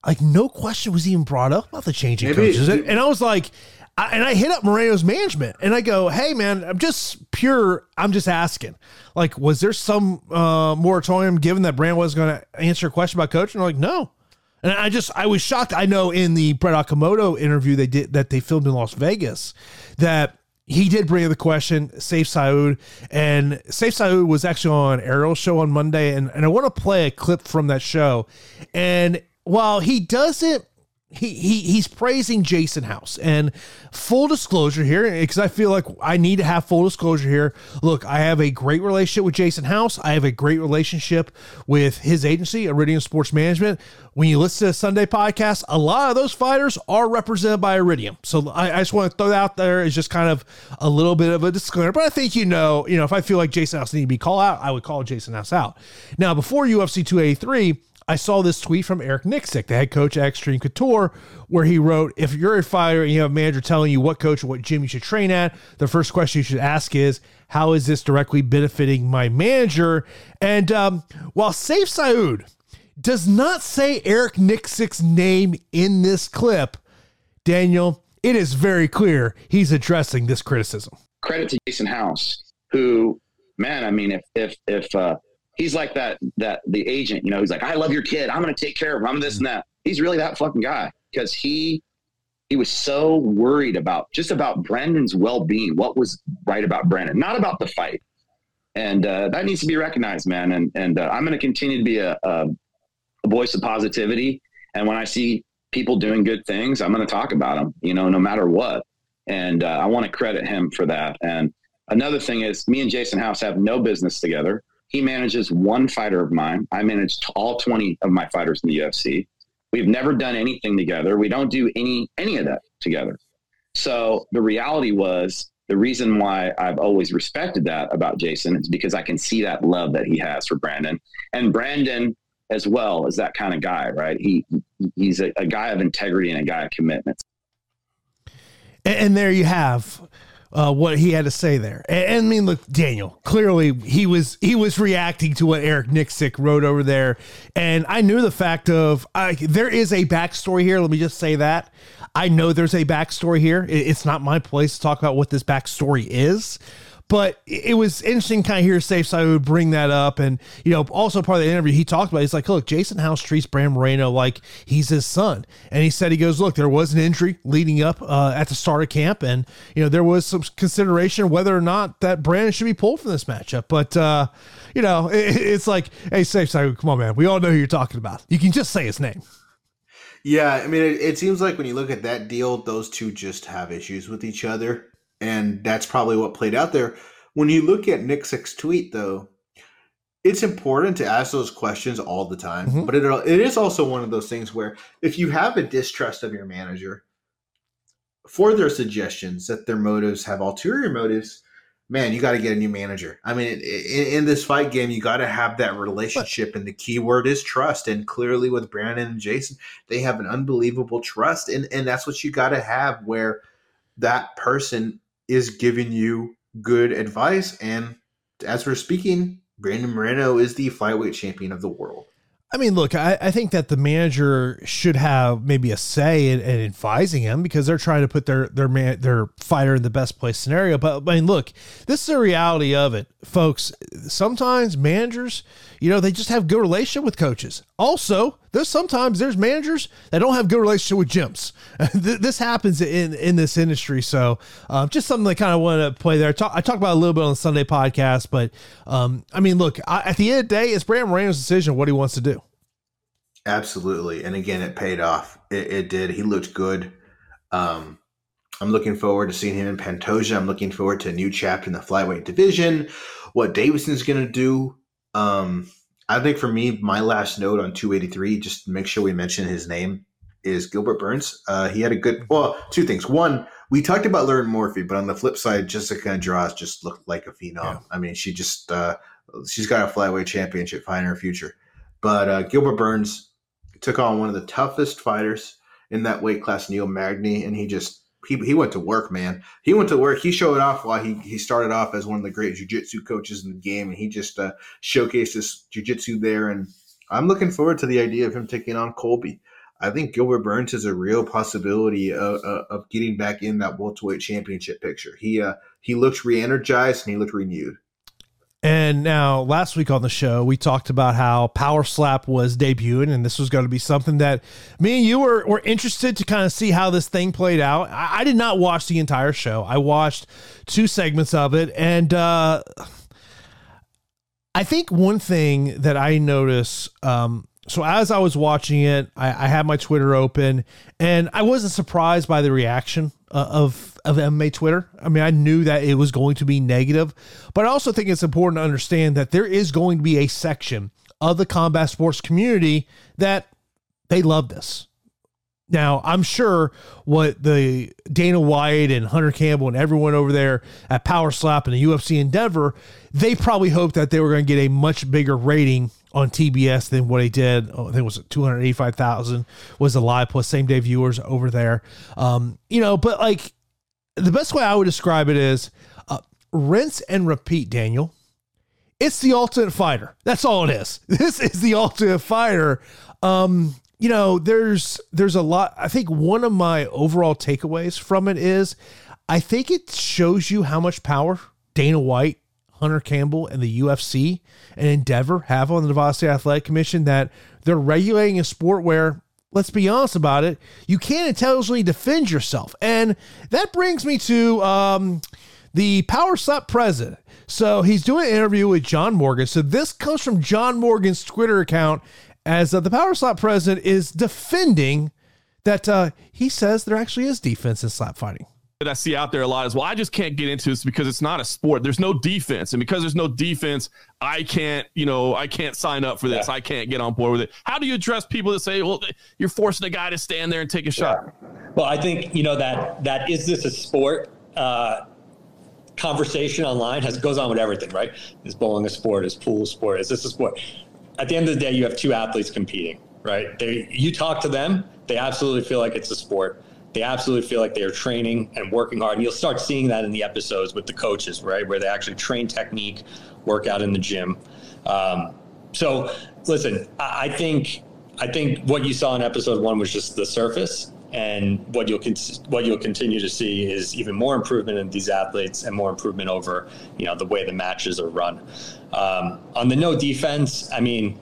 Like, no question was even brought up about the changing Maybe, coaches, and, and I was like, I, and I hit up Moreno's management and I go, "Hey, man, I'm just pure. I'm just asking. Like, was there some uh, moratorium given that Brand was going to answer a question about coaching?" they're like, "No." And I just I was shocked. I know in the Brett Okamoto interview they did that they filmed in Las Vegas that he did bring up the question, Sayif Saud, and Sayif Saud was actually on Ariel's show on Monday, and, and I want to play a clip from that show. And while he doesn't he, he he's praising Jason House and full disclosure here because I feel like I need to have full disclosure here. Look, I have a great relationship with Jason House. I have a great relationship with his agency, Iridium Sports Management. When you listen to Sunday podcast, a lot of those fighters are represented by Iridium. So I, I just want to throw that out there as just kind of a little bit of a disclaimer. But I think you know, you know, if I feel like Jason House needs to be called out, I would call Jason House out. Now, before UFC 283, I saw this tweet from Eric Nicksick, the head coach at Extreme Couture, where he wrote, If you're a fighter and you have a manager telling you what coach or what gym you should train at, the first question you should ask is, How is this directly benefiting my manager? And um, while Sayif Saud does not say Eric Nicksick's name in this clip, Daniel, it is very clear he's addressing this criticism. Credit to Jason House, who, man, I mean, if, if, if, uh, he's like that that the agent, you know, he's like, I love your kid. I'm gonna take care of him. I'm this and that. He's really that fucking guy because he he was so worried about just about Brandon's well being, what was right about Brandon, not about the fight. And uh, that needs to be recognized, man. And and uh, I'm going to continue to be a, a, a voice of positivity. And when I see people doing good things, I'm going to talk about them, you know, no matter what. And uh, I want to credit him for that. And another thing is, me and Jason House have no business together. He manages one fighter of mine. I manage all 20 of my fighters in the UFC. We've never done anything together. We don't do any any of that together. So the reality was the reason why I've always respected that about Jason is because I can see that love that he has for Brandon. And Brandon as well is that kind of guy, right? He he's a, a guy of integrity and a guy of commitment. And, and there you have uh, what he had to say there. And, and, I mean, look, Daniel, clearly he was he was reacting to what Eric Nicksick wrote over there, and I knew the fact of I, there is a backstory here. Let me just say that I know there's a backstory here. It, it's not my place to talk about what this backstory is. But it was interesting kind of hear Sayif would bring that up. And, you know, also part of the interview, he talked about, he's like, look, Jason House treats Brandon Moreno like he's his son. And he said, he goes, look, there was an injury leading up uh, at the start of camp. And, you know, there was some consideration whether or not that Brandon should be pulled from this matchup. But, uh, you know, it, it's like, hey, Sayif Saud, come on, man. We all know who you're talking about. You can just say his name. Yeah, I mean, it, it, seems like when you look at that deal, those two just have issues with each other and that's probably what played out there. When you look at Nicksick's tweet, though, it's important to ask those questions all the time. Mm-hmm. But it it is also one of those things where if you have a distrust of your manager for their suggestions that their motives have ulterior motives, man, you got to get a new manager. I mean, in, in this fight game, you got to have that relationship, and the key word is trust. And clearly, with Brandon and Jason, they have an unbelievable trust, and and that's what you got to have where that person is giving you good advice. And as we're speaking, Brandon Moreno is the flyweight champion of the world. I mean, look, I, I think that the manager should have maybe a say in, in, advising him because they're trying to put their their man their fighter in the best place scenario. But I mean, look, this is the reality of it, folks. Sometimes managers, you know, they just have good relationship with coaches. Also, there's sometimes there's managers that don't have good relationship with gyms. this happens in in this industry. So um, just something I kind of want to play there. I talk, I talk about a little bit on the Sunday podcast, but um, I mean, look, I, at the end of the day, it's Brandon Moreno's decision what he wants to do. Absolutely, and again, it paid off. It, it did. He looked good. Um, I'm looking forward to seeing him in Pantoja. I'm looking forward to a new chapter in the flyweight division. What Deiveson's going to do. Um, I think for me, my last note on 283, just make sure we mention his name, is Gilbert Burns. Uh, he had a good, well, two things. One, we talked about Lauren Murphy, but on the flip side, Jessica Andrade just looked like a phenom. Yeah. I mean, she just, uh, she's got a flyweight championship fight in her future. But uh, Gilbert Burns took on one of the toughest fighters in that weight class, Neil Magny, and he just he, he went to work, man. He went to work. He showed off while he, he started off as one of the great jiu-jitsu coaches in the game, and he just uh, showcased his jiu-jitsu there. And I'm looking forward to the idea of him taking on Colby. I think Gilbert Burns is a real possibility of, of getting back in that welterweight championship picture. He uh, he looks re-energized and he looked renewed. And now, last week on the show, we talked about how Power Slap was debuting, and this was going to be something that me and you were, were interested to kind of see how this thing played out. I, I did not watch the entire show, I watched two segments of it. And uh, I think one thing that I noticed um, so as I was watching it, I, I, had my Twitter open, and I wasn't surprised by the reaction uh, of of MMA Twitter. I mean, I knew that it was going to be negative, but I also think it's important to understand that there is going to be a section of the combat sports community that they love this. Now, I'm sure what the Dana White and Hunter Campbell and everyone over there at Power Slap and the UFC Endeavor, they probably hoped that they were going to get a much bigger rating on TBS than what he did. Oh, I think it was 285,000 was the live plus same day viewers over there. Um, you know, but like the best way I would describe it is uh, rinse and repeat, Daniel. It's the ultimate fighter. That's all it is. This is the ultimate fighter. Um, you know, there's there's a lot. I think one of my overall takeaways from it is I think it shows you how much power Dana White Hunter Campbell and the UFC and Endeavor have on the Nevada State Athletic Commission that they're regulating a sport where, let's be honest about it, you can't intelligently defend yourself. And that brings me to um, the Power Slap president. So he's doing an interview with John Morgan. So this comes from John Morgan's Twitter account as uh, the Power Slap president is defending that uh, he says there actually is defense in slap fighting that I see out there a lot is, well, I just can't get into this because it's not a sport. There's no defense. And because there's no defense, I can't, you know, I can't sign up for this. Yeah. I can't get on board with it. How do you address people that say, well, you're forcing a guy to stand there and take a shot? Well, I think, you know, that, that is this a sport? Uh, conversation online has goes on with everything, right? Is bowling a sport? Is pool a sport? Is this a sport? At the end of the day, you have two athletes competing, right? They, you talk to them, they absolutely feel like it's a sport they absolutely feel like they are training and working hard. And you'll start seeing that in the episodes with the coaches, right? Where they actually train technique, work out in the gym. Um, so listen, I think I think what you saw in episode one was just the surface, and what you'll con- what you'll continue to see is even more improvement in these athletes and more improvement over you know the way the matches are run. Um, on the no defense, I mean,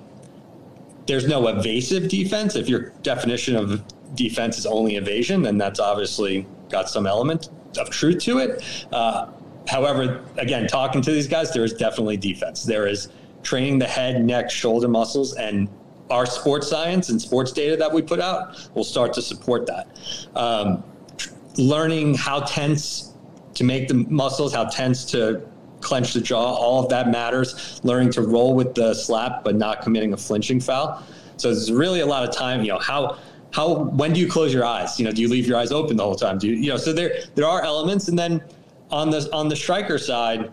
there's no evasive defense. If your definition of defense is only evasion, then that's obviously got some element of truth to it. Uh, however, again, talking to these guys, there is definitely defense. There is training the head, neck, shoulder muscles, and our sports science and sports data that we put out will start to support that. Um, learning how tense to make the muscles, how tense to clench the jaw, all of that matters. Learning to roll with the slap, but not committing a flinching foul. So there's really a lot of time, you know, how how when do you close your eyes? You know, do you leave your eyes open the whole time? Do you, you know? So there there are elements, and then on the on the striker side,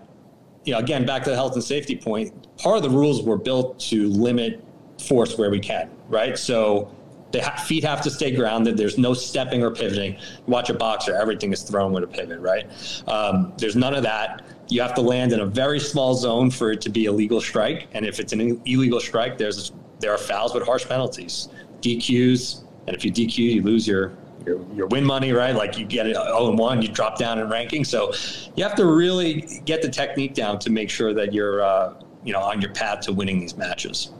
you know, again back to the health and safety point. Part of the rules were built to limit force where we can, right? So the feet have to stay grounded. There's no stepping or pivoting. watch a boxer; everything is thrown with a pivot, right? Um, there's none of that. You have to land in a very small zone for it to be a legal strike, and if it's an illegal strike, there's there are fouls with harsh penalties, DQs, and if you DQ, you lose your your, your win money, right? Like you get it all in 1, you drop down in ranking. So you have to really get the technique down to make sure that you're, uh, you know, on your path to winning these matches.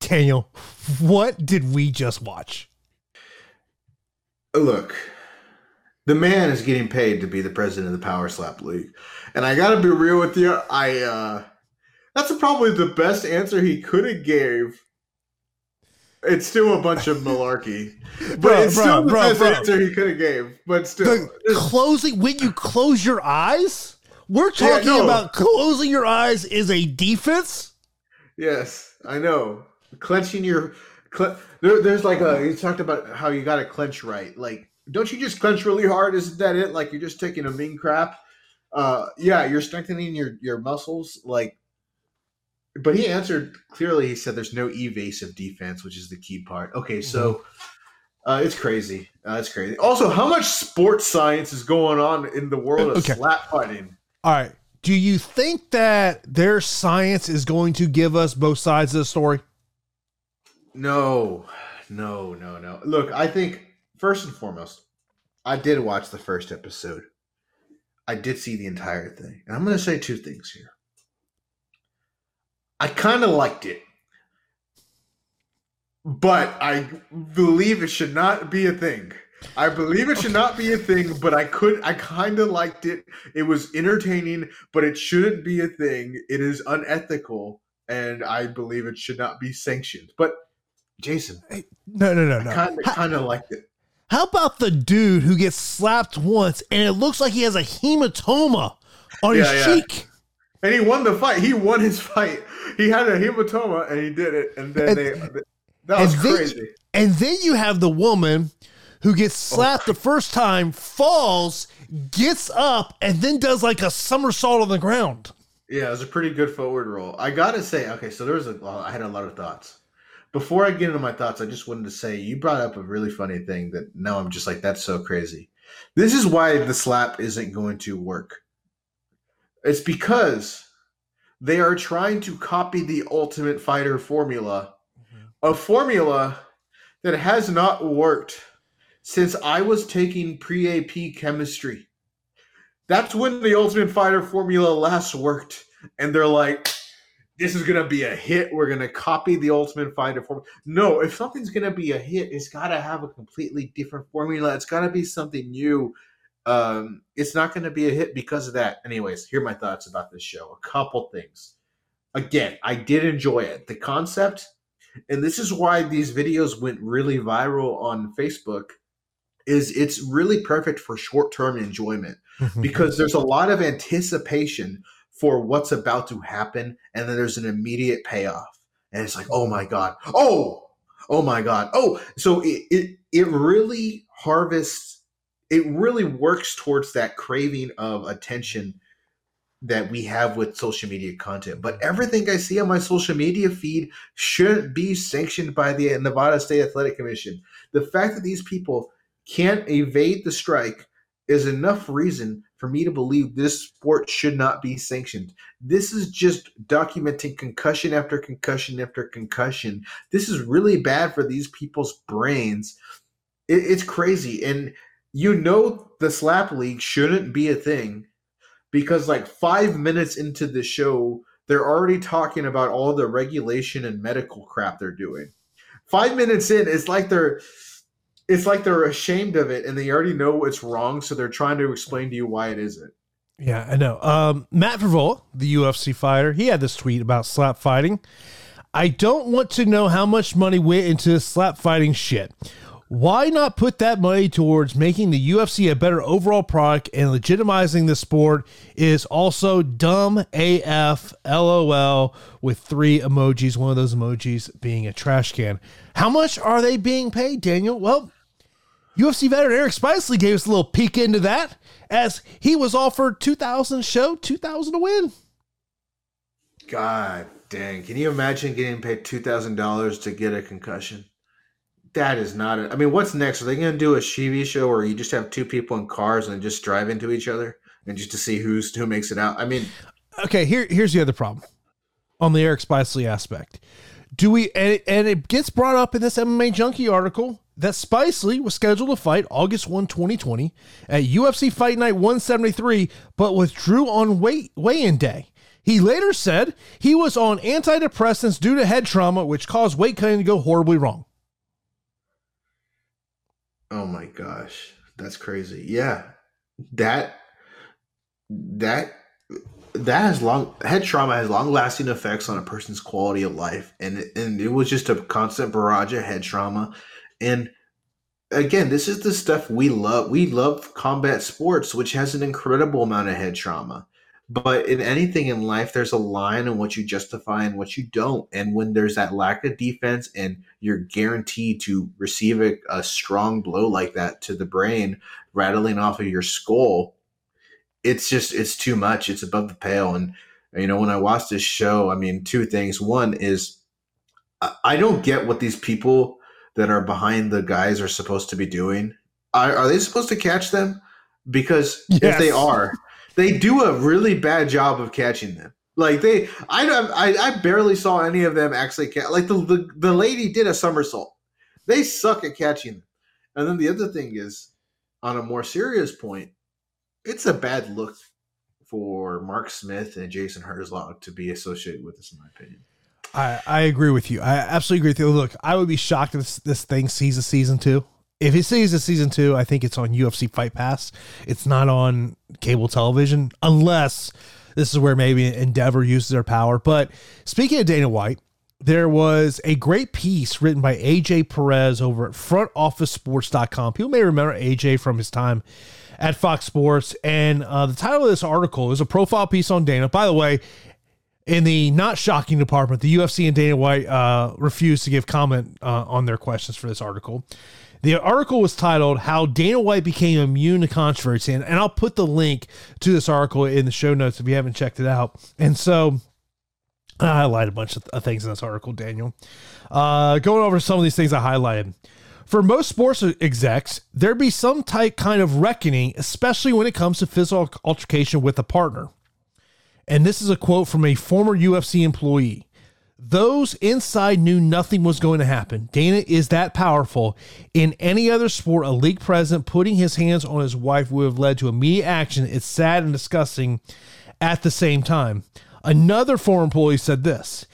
Daniel, what did we just watch? Look, the man is getting paid to be the president of the Power Slap League. And I got to be real with you. I, uh, that's probably the best answer he could have gave it's still a bunch of malarkey, but bro, it's bro, still the bro, best answer he could have gave. But still, the closing when you close your eyes, we're talking yeah, no. about closing your eyes is a defense. Yes, I know. Clenching your, there, there's like a. You talked about how you got to clench right. Like, don't you just clench really hard? Isn't that it? Like you're just taking a mean crap. Uh, yeah, you're strengthening your your muscles. Like but he answered clearly. He said there's no evasive defense, which is the key part. Okay, so mm-hmm. uh, it's crazy. Uh, it's crazy. Also, how much sports science is going on in the world of okay. slap fighting? All right. Do you think that their science is going to give us both sides of the story? No, no, no, no. Look, I think first and foremost, I did watch the first episode. I did see the entire thing. And I'm going to say two things here. I kind of liked it. But I believe it should not be a thing. I believe it should not be a thing, but I could I kind of liked it. It was entertaining, but it shouldn't be a thing. It is unethical and I believe it should not be sanctioned. But Jason, No, no, no, no. kind of kind of liked it. how about the dude who gets slapped once and it looks like he has a hematoma on Yeah, his yeah. cheek? And he won the fight. He won his fight. He had a hematoma and he did it. And then And- they that was and then- crazy. And then you have the woman who gets oh. slapped the first time, falls, gets up, and then does like a somersault on the ground. Yeah, it was a pretty good forward roll. I gotta say, okay, so there was a well, I had a lot of thoughts. Before I get into my thoughts, I just wanted to say you brought up a really funny thing that now I'm just like, that's so crazy. This is why the slap isn't going to work. It's because they are trying to copy the ultimate fighter formula, mm-hmm. a formula that has not worked since I was taking pre AP chemistry. That's when the Ultimate Fighter formula last worked. And they're like, this is going to be a hit. We're going to copy the Ultimate Fighter formula. No, if something's going to be a hit, it's got to have a completely different formula. It's got to be something new. Um, it's not going to be a hit because of that. Anyways, here are my thoughts about this show. A couple things. Again, I did enjoy it. The concept, and this is why these videos went really viral on Facebook, is it's really perfect for short-term enjoyment because there's a lot of anticipation for what's about to happen and then there's an immediate payoff and it's like oh my god oh oh my god oh so it it, it really harvests it really works towards that craving of attention that we have with social media content but everything i see on my social media feed shouldn't be sanctioned by the nevada state athletic commission the fact that these people can't evade the strike is enough reason for me to believe this sport should not be sanctioned. This is just documenting concussion after concussion after concussion. This is really bad for these people's brains. It, it's crazy. And you know, the slap league shouldn't be a thing because, like, five minutes into the show, they're already talking about all the regulation and medical crap they're doing. Five minutes in, it's like they're it's like they're ashamed of it and they already know it's wrong, so they're trying to explain to you why it isn't. Yeah, I know. Um, Matt Frevola, the UFC fighter, he had this tweet about slap fighting. I don't want to know how much money went into slap fighting shit. Why not put that money towards making the UFC a better overall product and legitimizing the sport is also dumb AF LOL with three emojis, one of those emojis being a trash can. How much are they being paid, Daniel? Well, UFC veteran Eric Spicely gave us a little peek into that as he was offered 2000 show, 2000 to win. God dang. Can you imagine getting paid $2,000 to get a concussion? That is not a, I mean, what's next? Are they going to do a TV show where you just have two people in cars and just drive into each other and just to see who's who makes it out? I mean, Okay, here here's the other problem on the Eric Spicely aspect. Do we and it, and it gets brought up in this MMA Junkie article that Spicely was scheduled to fight August 1, 2020 at UFC Fight Night 173, but withdrew on weigh, weigh-in day. He later said he was on antidepressants due to head trauma, which caused weight cutting to go horribly wrong. Oh my gosh. That's crazy. Yeah. That that that has long head trauma has long lasting effects on a person's quality of life and and it was just a constant barrage of head trauma and again this is the stuff we love we love combat sports which has an incredible amount of head trauma but in anything in life there's a line on what you justify and what you don't. And when there's that lack of defense and you're guaranteed to receive a, a strong blow like that to the brain rattling off of your skull it's just it's too much. It's above the pale. And you know when i watch this show i mean two things. One is i, I don't get what these people that are behind the guys are supposed to be doing. Are, are they supposed to catch them? Because if they are they do a really bad job of catching them like they i I, I barely saw any of them actually catch like the, the the lady did a somersault They suck at catching them. And then the other thing is, on a more serious point, it's a bad look for Mark Smith and Jason Herzog to be associated with this, in my opinion. I, I agree with you. I absolutely agree with you. Look, I would be shocked if this, this thing sees a season two. If it sees a season two, I think it's on UFC Fight Pass. It's not on cable television, unless this is where maybe Endeavor uses their power. But speaking of Dana White, there was a great piece written by AJ Perez over at frontofficesports.com. People may remember AJ from his time at Fox Sports. And uh, the title of this article is a profile piece on Dana. By the way, in the not shocking department, the UFC and Dana White uh, refused to give comment uh, on their questions for this article. The article was titled How Dana White Became Immune to Controversy. And, and I'll put the link to this article in the show notes if you haven't checked it out. And so I highlighted a bunch of things in this article, Daniel. Uh, going over some of these things I highlighted. For most sports execs, there'd be some type kind of reckoning, especially when it comes to physical altercation with a partner. And this is a quote from a former UFC employee. Those inside knew nothing was going to happen. Dana is that powerful. In any other sport, a league president putting his hands on his wife would have led to immediate action. It's sad and disgusting at the same time. Another former employee said this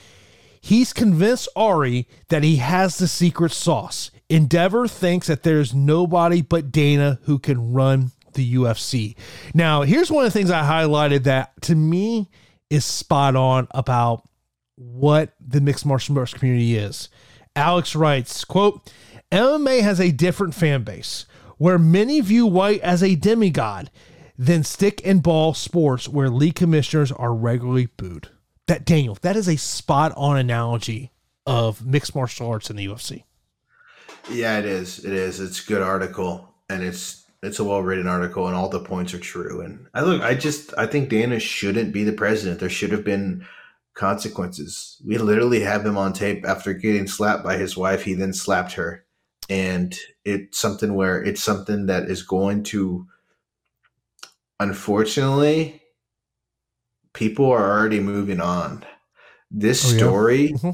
He's convinced Ari that he has the secret sauce. Endeavor thinks that there's nobody but Dana who can run the UFC. Now, here's one of the things I highlighted that to me is spot on about what the mixed martial arts community is. Alex writes, quote, MMA has a different fan base where many view White as a demigod than stick and ball sports where league commissioners are regularly booed. That Daniel, that is a spot on analogy of mixed martial arts in the UFC. Yeah, it is. It is. It's a good article and it's it's a well written article and all the points are true. And I look I just I think Dana shouldn't be the president. There should have been consequences. We literally have him on tape after getting slapped by his wife. He then slapped her. And it's something where it's something that is going to, unfortunately, people are already moving on. This oh, story yeah. mm-hmm.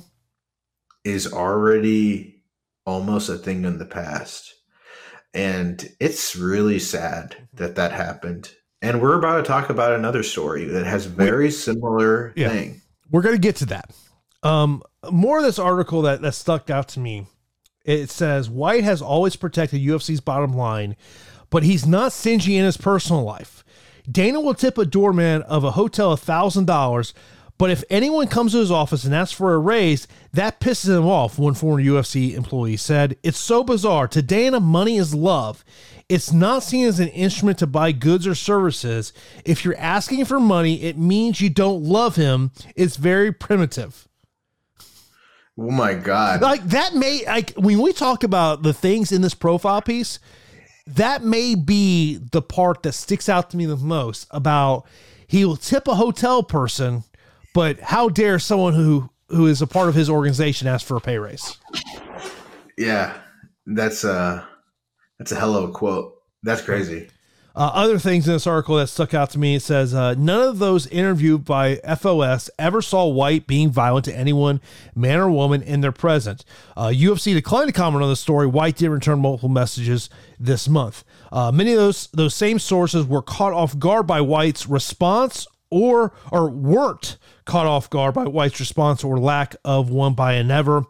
is already almost a thing in the past. And it's really sad that that happened. And we're about to talk about another story that has very similar yeah. thing we're going to get to that. Um, more of this article that, that stuck out to me. It says White has always protected UFC's bottom line, but he's not stingy in his personal life. Dana will tip a doorman of a hotel a thousand dollars, but if anyone comes to his office and asks for a raise, that pisses him off, one former UFC employee said. It's so bizarre. To Dana, money is love. It's not seen as an instrument to buy goods or services. If you're asking for money, it means you don't love him. It's very primitive. Oh my god. Like that may like when we talk about the things in this profile piece, that may be the part that sticks out to me the most about he will tip a hotel person, but how dare someone who who is a part of his organization ask for a pay raise? Yeah. That's uh that's a hell of a quote. That's crazy. Uh, other things in this article that stuck out to me it says uh, none of those interviewed by FOS ever saw White being violent to anyone, man or woman, in their presence. Uh, UFC declined to comment on the story. White did return multiple messages this month. Uh, many of those those same sources were caught off guard by White's response or or weren't caught off guard by White's response or lack of one by Endeavor.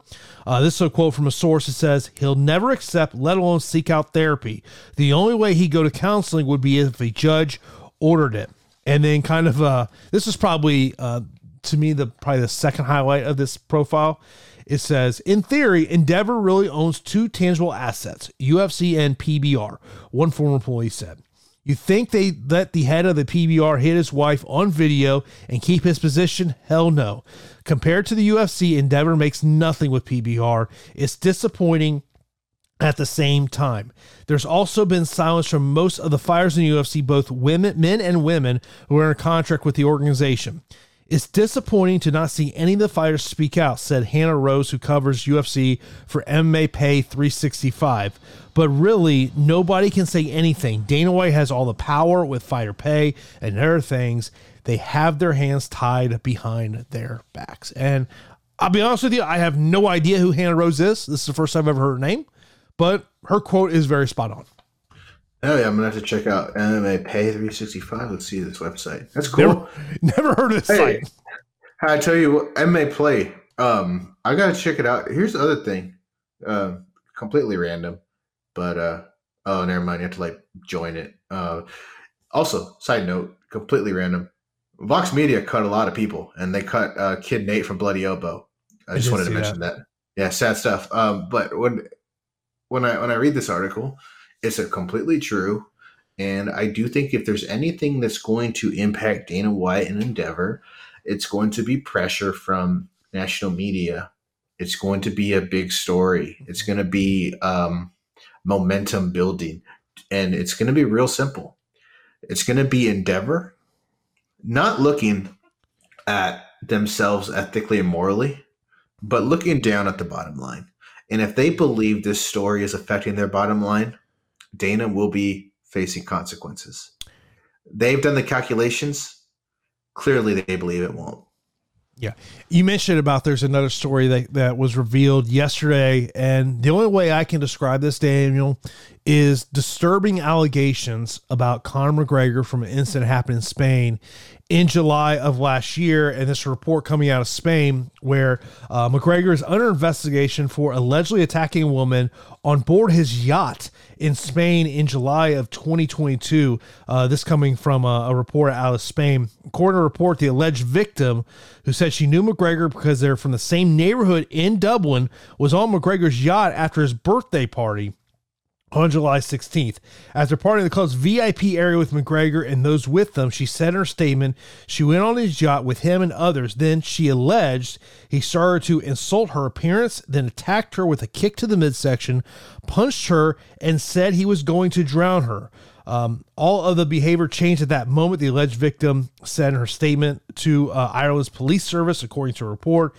Uh, this is a quote from a source that says he'll never accept, let alone seek out therapy. The only way he'd go to counseling would be if a judge ordered it. And then, kind of, uh, this is probably uh, to me the probably the second highlight of this profile. It says, in theory, Endeavor really owns two tangible assets, UFC and PBR. One former employee said. You think they let the head of the PBR hit his wife on video and keep his position? Hell no. Compared to the UFC, Endeavor makes nothing with PBR. It's disappointing at the same time. There's also been silence from most of the fighters in the UFC, both women, men and women, who are in contract with the organization. It's disappointing to not see any of the fighters speak out, said Hannah Rose, who covers UFC for MMA Play 365. But really, nobody can say anything. Dana White has all the power with fighter pay and other things. They have their hands tied behind their backs. And I'll be honest with you, I have no idea who Hannah Rose is. This is the first time I've ever heard her name. but her quote is very spot on. Oh yeah, I'm gonna have to check out MMA Play 365. Let's see this website. That's cool. Never, never heard of this Hey, site. I tell you, what, MMA Play. Um, I gotta check it out. Here's the other thing. Uh, completely random, but uh, oh, never mind. You have to like join it. Uh, also, side note, completely random. Vox Media cut a lot of people, and they cut uh, Kid Nate from Bloody Elbow. I I just wanted to mention that. Yeah, sad stuff. Um, but when when I when I read this article, it's a completely true. And I do think if there's anything that's going to impact Dana White and Endeavor, it's going to be pressure from national media. It's going to be a big story. It's going to be um, momentum building. And it's going to be real simple. It's going to be Endeavor not looking at themselves ethically and morally, but looking down at the bottom line. And if they believe this story is affecting their bottom line, Dana will be facing consequences. They've done the calculations. Clearly, they believe it won't. Yeah. You mentioned about there's another story that, that was revealed yesterday. And the only way I can describe this, Daniel, is disturbing allegations about Conor McGregor from an incident happened in Spain in July of last year. And this report coming out of Spain where uh, McGregor is under investigation for allegedly attacking a woman on board his yacht in Spain in July of 2022. Uh, this coming from a, a report out of Spain. According to report, the alleged victim, who said she knew McGregor because they're from the same neighborhood in Dublin, was on McGregor's yacht after his birthday party on July 16th. After partying in the club's VIP area with McGregor and those with them, she said in her statement she went on his yacht with him and others. Then she alleged he started to insult her appearance, then attacked her with a kick to the midsection, punched her, and said he was going to drown her. Um, all of the behavior changed at that moment, the alleged victim said in her statement to uh, Ireland's police service, according to a report.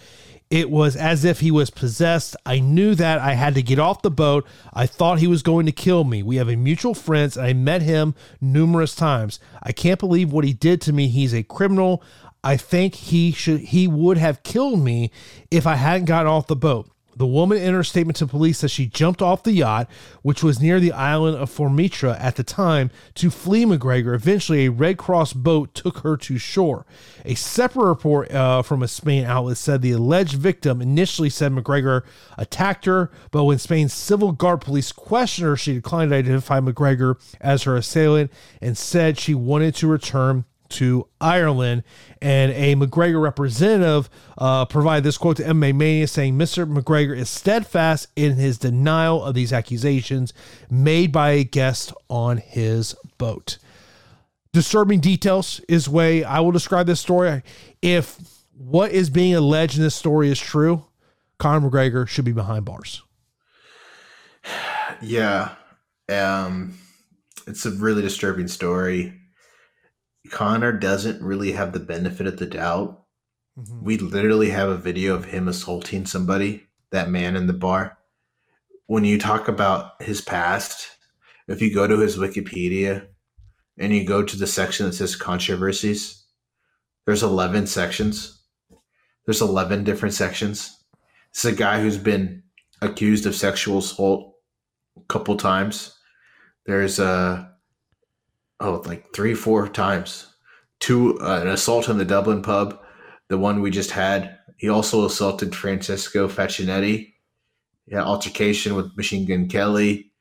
It was as if he was possessed. I knew that I had to get off the boat. I thought he was going to kill me. We have a mutual friend, and I met him numerous times. I can't believe what he did to me. He's a criminal. I think he should he would have killed me if I hadn't gotten off the boat. The woman in her statement to police says she jumped off the yacht, which was near the island of Formica at the time, to flee McGregor. Eventually, a Red Cross boat took her to shore. A separate report uh, from a Spain outlet said the alleged victim initially said McGregor attacked her, but when Spain's civil guard police questioned her, she declined to identify McGregor as her assailant and said she wanted to return to Ireland. And a McGregor representative uh, provided this quote to MMA Mania saying Mr. McGregor is steadfast in his denial of these accusations made by a guest on his boat. Disturbing details is way I will describe this story. If what is being alleged in this story is true, Conor McGregor should be behind bars. Yeah. Um, it's a really disturbing story. Conor doesn't really have the benefit of the doubt. We literally have a video of him assaulting somebody, that man in the bar. When you talk about his past, if you go to his Wikipedia and you go to the section that says controversies, there's 11 sections. There's 11 different sections. This is a guy who's been accused of sexual assault a couple times. There's uh oh like three, four times. Two uh, an assault in the Dublin pub, the one we just had. He also assaulted Francesco Facchinetti. Yeah, altercation with Machine Gun Kelly.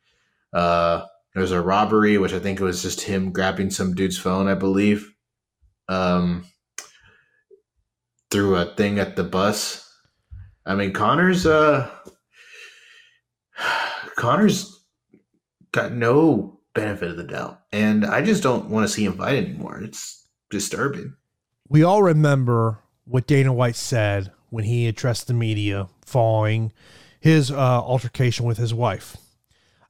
Uh, there's a robbery, which I think it was just him grabbing some dude's phone, I believe. Um, through a thing at the bus. I mean, Conor's uh, Conor's got no benefit of the doubt, and I just don't want to see him fight anymore. It's disturbing. we all remember what Dana White said when he addressed the media following his uh, altercation with his wife.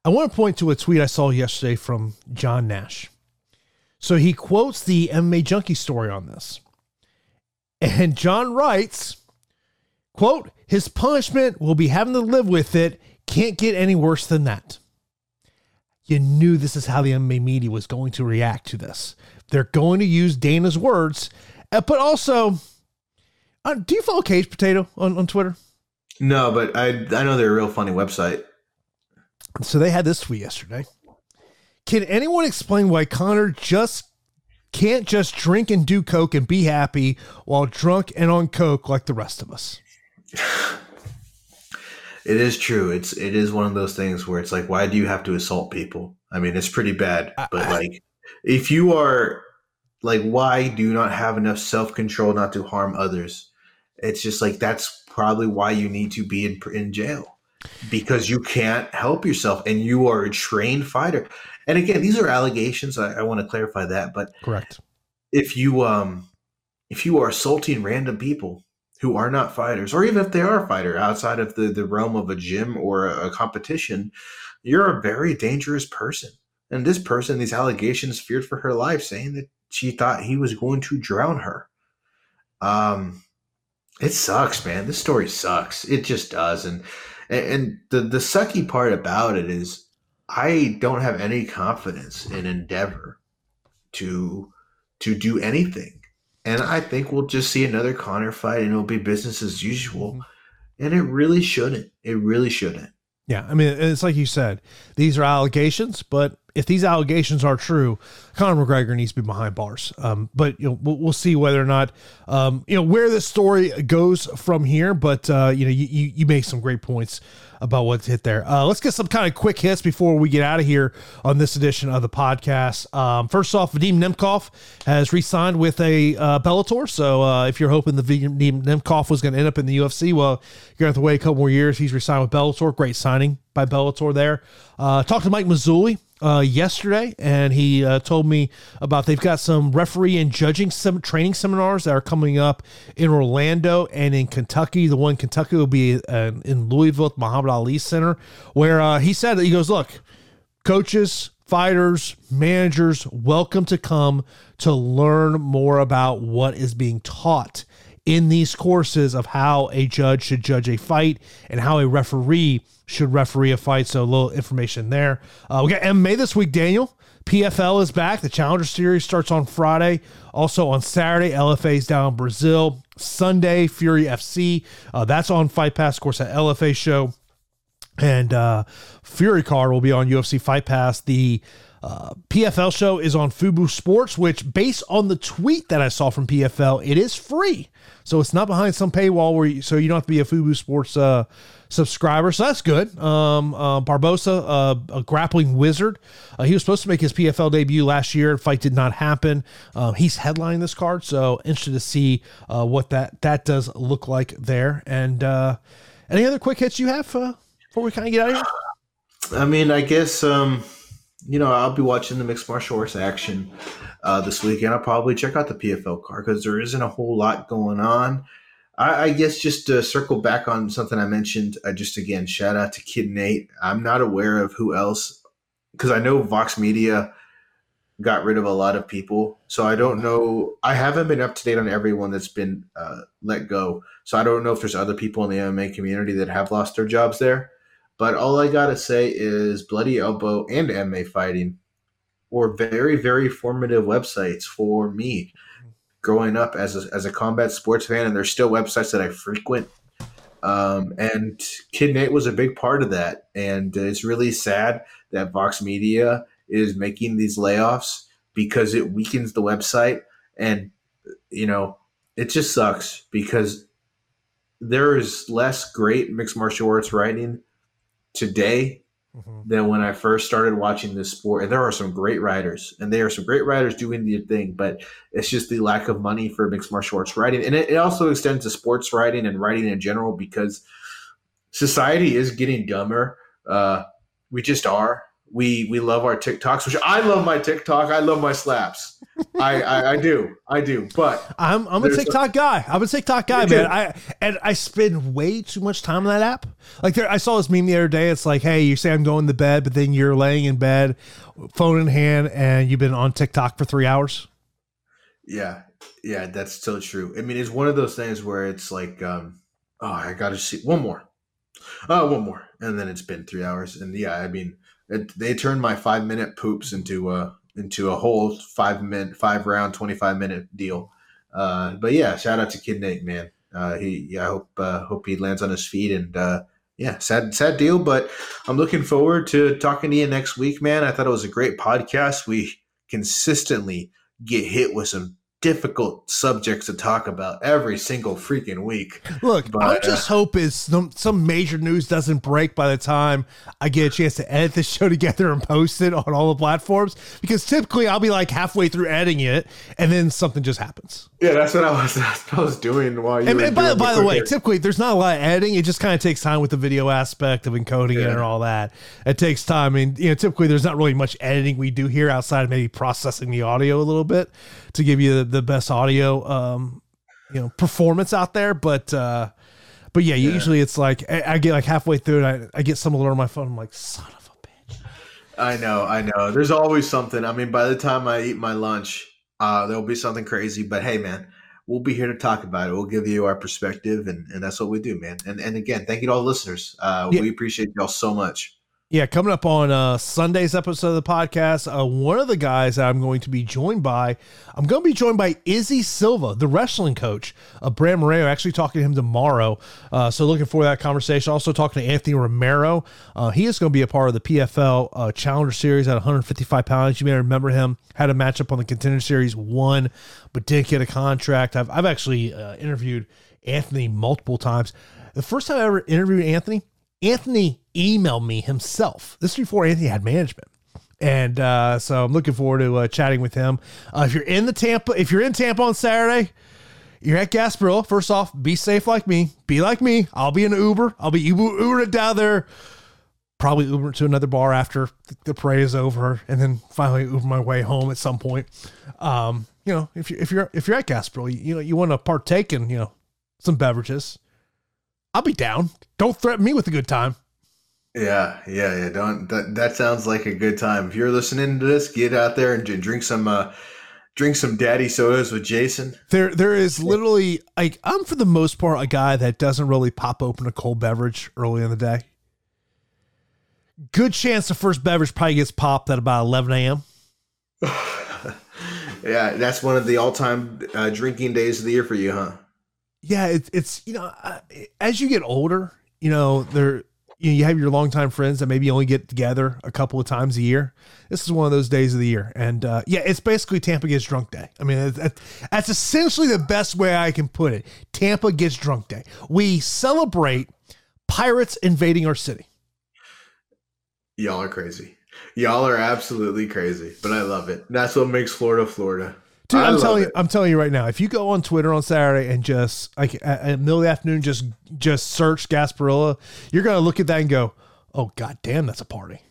I want to point to a tweet I saw yesterday from John Nash. So he quotes the MMA Junkie story on this. And John writes, quote, his punishment will be having to live with it. Can't get any worse than that. You knew this is how the MMA media was going to react to this. They're going to use Dana's words, uh, but also, uh, do you follow Cage Potato on, on Twitter? No, but I I know they're a real funny website. So they had this tweet yesterday. Can anyone explain why Conor just can't just drink and do coke and be happy while drunk and on coke like the rest of us? It is true. It's it is one of those things where it's like, why do you have to assault people? I mean, it's pretty bad. But like, if you are like, why do you not have enough self control not to harm others? It's just like that's probably why you need to be in in jail because you can't help yourself and you are a trained fighter. And again, these are allegations. I, I want to clarify that. But correct. If you um if you are assaulting random people who are not fighters, or even if they are a fighter outside of the, the realm of a gym or a, a competition, you're a very dangerous person. And this person, these allegations, feared for her life, saying that she thought he was going to drown her. Um, it sucks, man. This story sucks. It just does. And and the the sucky part about it is I don't have any confidence in Endeavor to to do anything. And I think we'll just see another Conor fight and it'll be business as usual. Mm-hmm. And it really shouldn't. It really shouldn't. Yeah, I mean, it's like you said, these are allegations, but if these allegations are true, Conor McGregor needs to be behind bars. Um, but you know, we'll, we'll, see whether or not um, you know where this story goes from here. But uh, you know, you, you, you make some great points about what's hit there. Uh, let's get some kind of quick hits before we get out of here on this edition of the podcast. Um, first off, Vadim Nemkov has re-signed with a uh, Bellator. So uh, if you're hoping the Vadim Nemkov was going to end up in the UFC, well, you're going to have to wait a couple more years. He's re-signed with Bellator. Great signing by Bellator there. Uh, talked to Mike Mazzulli uh, yesterday, and he uh, told me about they've got some referee and judging some training seminars that are coming up in Orlando and in Kentucky. The one in Kentucky will be uh, in Louisville, Muhammad Ali Center, where uh, he said that he goes, "Look, coaches." Fighters, managers, welcome to come to learn more about what is being taught in these courses of how a judge should judge a fight and how a referee should referee a fight. So a little information there. Uh, we got MMA this week, Daniel. PFL is back. The Challenger Series starts on Friday. Also on Saturday, LFA is down in Brazil. Sunday, Fury FC. Uh, that's on Fight Pass, of course, at LFA show. And uh, Fury card will be on UFC Fight Pass. The uh, PFL show is on Fubo Sports, which, based on the tweet that I saw from PFL, it is free. So it's not behind some paywall where you, so you don't have to be a Fubo Sports uh, subscriber. So that's good. Um, uh, Barbosa, uh, a grappling wizard. Uh, he was supposed to make his PFL debut last year. Fight did not happen. Uh, he's headlining this card, so interested to see uh, what that that does look like there. And uh, any other quick hits you have before we kind of get out of here? I mean, I guess um, you know I'll be watching the mixed martial arts action uh, this weekend. I'll probably check out the PFL card because there isn't a whole lot going on. I, I, guess just to circle back on something I mentioned, I just again, shout out to Kid Nate. I'm not aware of who else because I know Vox Media got rid of a lot of people. So I don't know. I haven't been up to date on everyone that's been uh, let go. So I don't know if there's other people in the MMA community that have lost their jobs there. But all I got to say is Bloody Elbow and MMA Fighting were very, very formative websites for me growing up as a, as a combat sports fan. And there's still websites that I frequent. Um, and Kid Nate was a big part of that. And it's really sad that Vox Media is making these layoffs because it weakens the website. And, you know, it just sucks because there is less great mixed martial arts writing today mm-hmm. than when I first started watching this sport. And there are some great writers, and there are some great writers doing the thing, but it's just the lack of money for mixed martial arts writing. And it, it also extends to sports writing and writing in general because society is getting dumber. Uh, we just are. We we love our TikToks, which I love my TikTok. I love my slaps. I, I, I do I do, but I'm I'm a TikTok a, guy. I'm a TikTok guy, man. I and I spend way too much time on that app. Like there, I saw this meme the other day. It's like, hey, you say I'm going to bed, but then you're laying in bed, phone in hand, and you've been on TikTok for three hours. Yeah, yeah, that's still true. I mean, it's one of those things where it's like, um, oh, I got to see one more, oh, one more, and then it's been three hours, and yeah, I mean, it, they turned my five minute poops into uh into a whole five minute, five round, twenty five minute deal. Uh, but yeah, shout out to Kid Nate, man. Uh, he, yeah, I hope uh, hope he lands on his feet and uh, yeah, sad sad deal. But I'm looking forward to talking to you next week, man. I thought it was a great podcast. We consistently get hit with some difficult subjects to talk about every single freaking week. Look, But, I uh, just hope is some some major news doesn't break by the time I get a chance to edit this show together and post it on all the platforms. Because typically I'll be like halfway through editing it, and then something just happens. Yeah, that's what I was that's what I was doing while you And, were and by, by the way, typically there's not a lot of editing. It just kind of takes time with the video aspect of encoding it and all that. It takes time. I mean, you know, typically there's not really much editing we do here outside of maybe processing the audio a little bit to give you the, the best audio, um, you know, performance out there. But, uh, but yeah, usually it's like I, I get like halfway through and I, I get some alert on my phone. I'm like, son of a bitch. I know, I know. There's always something. I mean, by the time I eat my lunch, uh, there'll be something crazy. But hey, man, we'll be here to talk about it. We'll give you our perspective, and, and that's what we do, man. And and again, thank you to all the listeners. Uh, Yeah. We appreciate y'all so much. Yeah, coming up on uh, Sunday's episode of the podcast, uh, one of the guys that I'm going to be joined by, I'm going to be joined by Izzy Silva, the wrestling coach of Brandon Moreno. Actually, talking to him tomorrow. Uh, so looking for that conversation. Also talking to Anthony Romero. Uh, he is going to be a part of the PFL uh, Challenger Series at 155 pounds. You may remember him had a matchup on the Contender Series, won, but didn't get a contract. I've I've actually uh, interviewed Anthony multiple times. The first time I ever interviewed Anthony, Anthony emailed me himself. This is before Anthony had management. And uh, so I'm looking forward to uh, chatting with him. Uh, if you're in the Tampa, if you're in Tampa on Saturday, you're at Gasparilla. First off, be safe like me. Be like me. I'll be in an Uber. I'll be Uber Ubering down there. Probably Uber to another bar after the parade is over, and then finally Uber my way home at some point. Um, you know, if you if you're if you're at Gasparilla, you, you know you want to partake in you know some beverages. I'll be down. Don't threaten me with a good time. Yeah, yeah, yeah. Don't that that sounds like a good time. If you're listening to this, get out there and drink some uh drink some daddy sodas with Jason. There, there is literally like I'm for the most part a guy that doesn't really pop open a cold beverage early in the day. Good chance the first beverage probably gets popped at about 11 a.m. Yeah, that's one of the all-time uh, drinking days of the year for you, huh? Yeah, it's it's you know as you get older, you know there you, know, you have your longtime friends that maybe only get together a couple of times a year. This is one of those days of the year, and uh, yeah, it's basically Tampa gets drunk day. I mean, that's essentially the best way I can put it. Tampa gets drunk day. We celebrate pirates invading our city. Y'all are crazy. Y'all are absolutely crazy, but I love it. That's what makes Florida Florida. Dude, I I'm telling you. I'm telling you right now. If you go on Twitter on Saturday and just like at, at middle of the afternoon, just just search Gasparilla, you're gonna look at that and go, "Oh god damn, that's a party."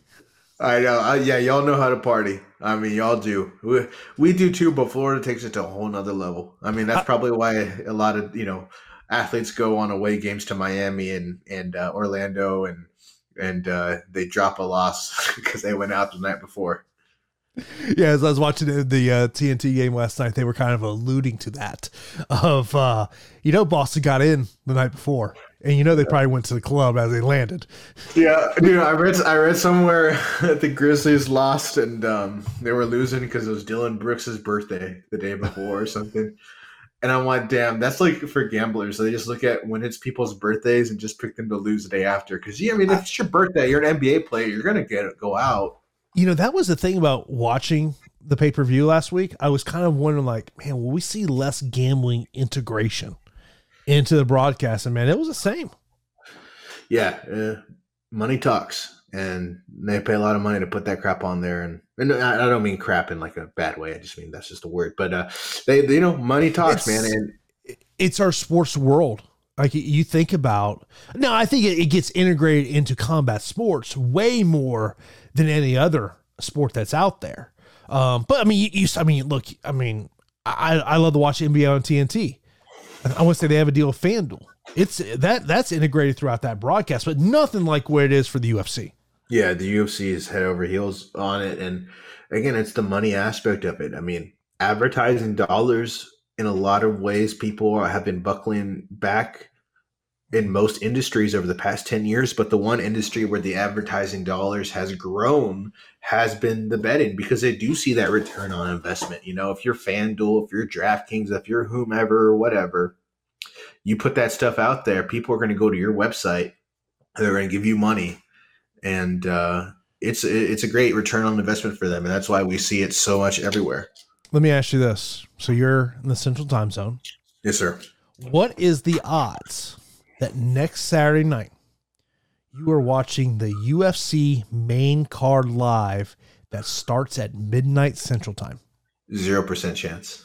I know. Yeah, y'all know how to party. I mean, y'all do. We, we do too, but Florida takes it to a whole nother level. I mean, that's probably why a lot of you know athletes go on away games to Miami and and uh, Orlando and and uh, they drop a loss because they went out the night before. Yeah, as I was watching the, the uh, TNT game last night, they were kind of alluding to that. Of uh, you know, Boston got in the night before, and you know they probably went to the club as they landed. Yeah, dude, I read I read somewhere that the Grizzlies lost and um, they were losing because it was Dillon Brooks's birthday the day before or something. And I'm like, damn, that's like for gamblers. They just look at when it's people's birthdays and just pick them to lose the day after. Because yeah, I mean, if it's your birthday, you're an NBA player, you're gonna get go out. You know, that was the thing about watching the pay per view last week. I was kind of wondering, like, man, will we see less gambling integration into the broadcast? And man, it was the same. Yeah, uh, money talks, and they pay a lot of money to put that crap on there. And, and I I don't mean crap in like a bad way. I just mean that's just a word. But uh, they, they you know, money talks, It's- man. And it's our sports world. Like you think about now, I think it, it gets integrated into combat sports way more than any other sport that's out there. Um, but I mean, you, you, I mean, look, I mean, I, I love to watch NBA on TNT. I, want to say they have a deal with FanDuel. It's that that's integrated throughout that broadcast, but nothing like where it is for the UFC. Yeah, the UFC is head over heels on it. And again, it's the money aspect of it. I mean, advertising dollars in a lot of ways, people have been buckling back in most industries over the past 10 years. But the one industry where the advertising dollars has grown has been the betting because they do see that return on investment. You know, if you're FanDuel, if you're DraftKings, if you're whomever, whatever, you put that stuff out there, people are going to go to your website They're going to give you money, and uh, it's it's a great return on investment for them, and that's why we see it so much everywhere. Let me ask you this: So you're in the Central Time Zone. Yes, sir. What is the odds that next Saturday night you are watching the UFC main card live that starts at midnight Central Time? Zero percent chance.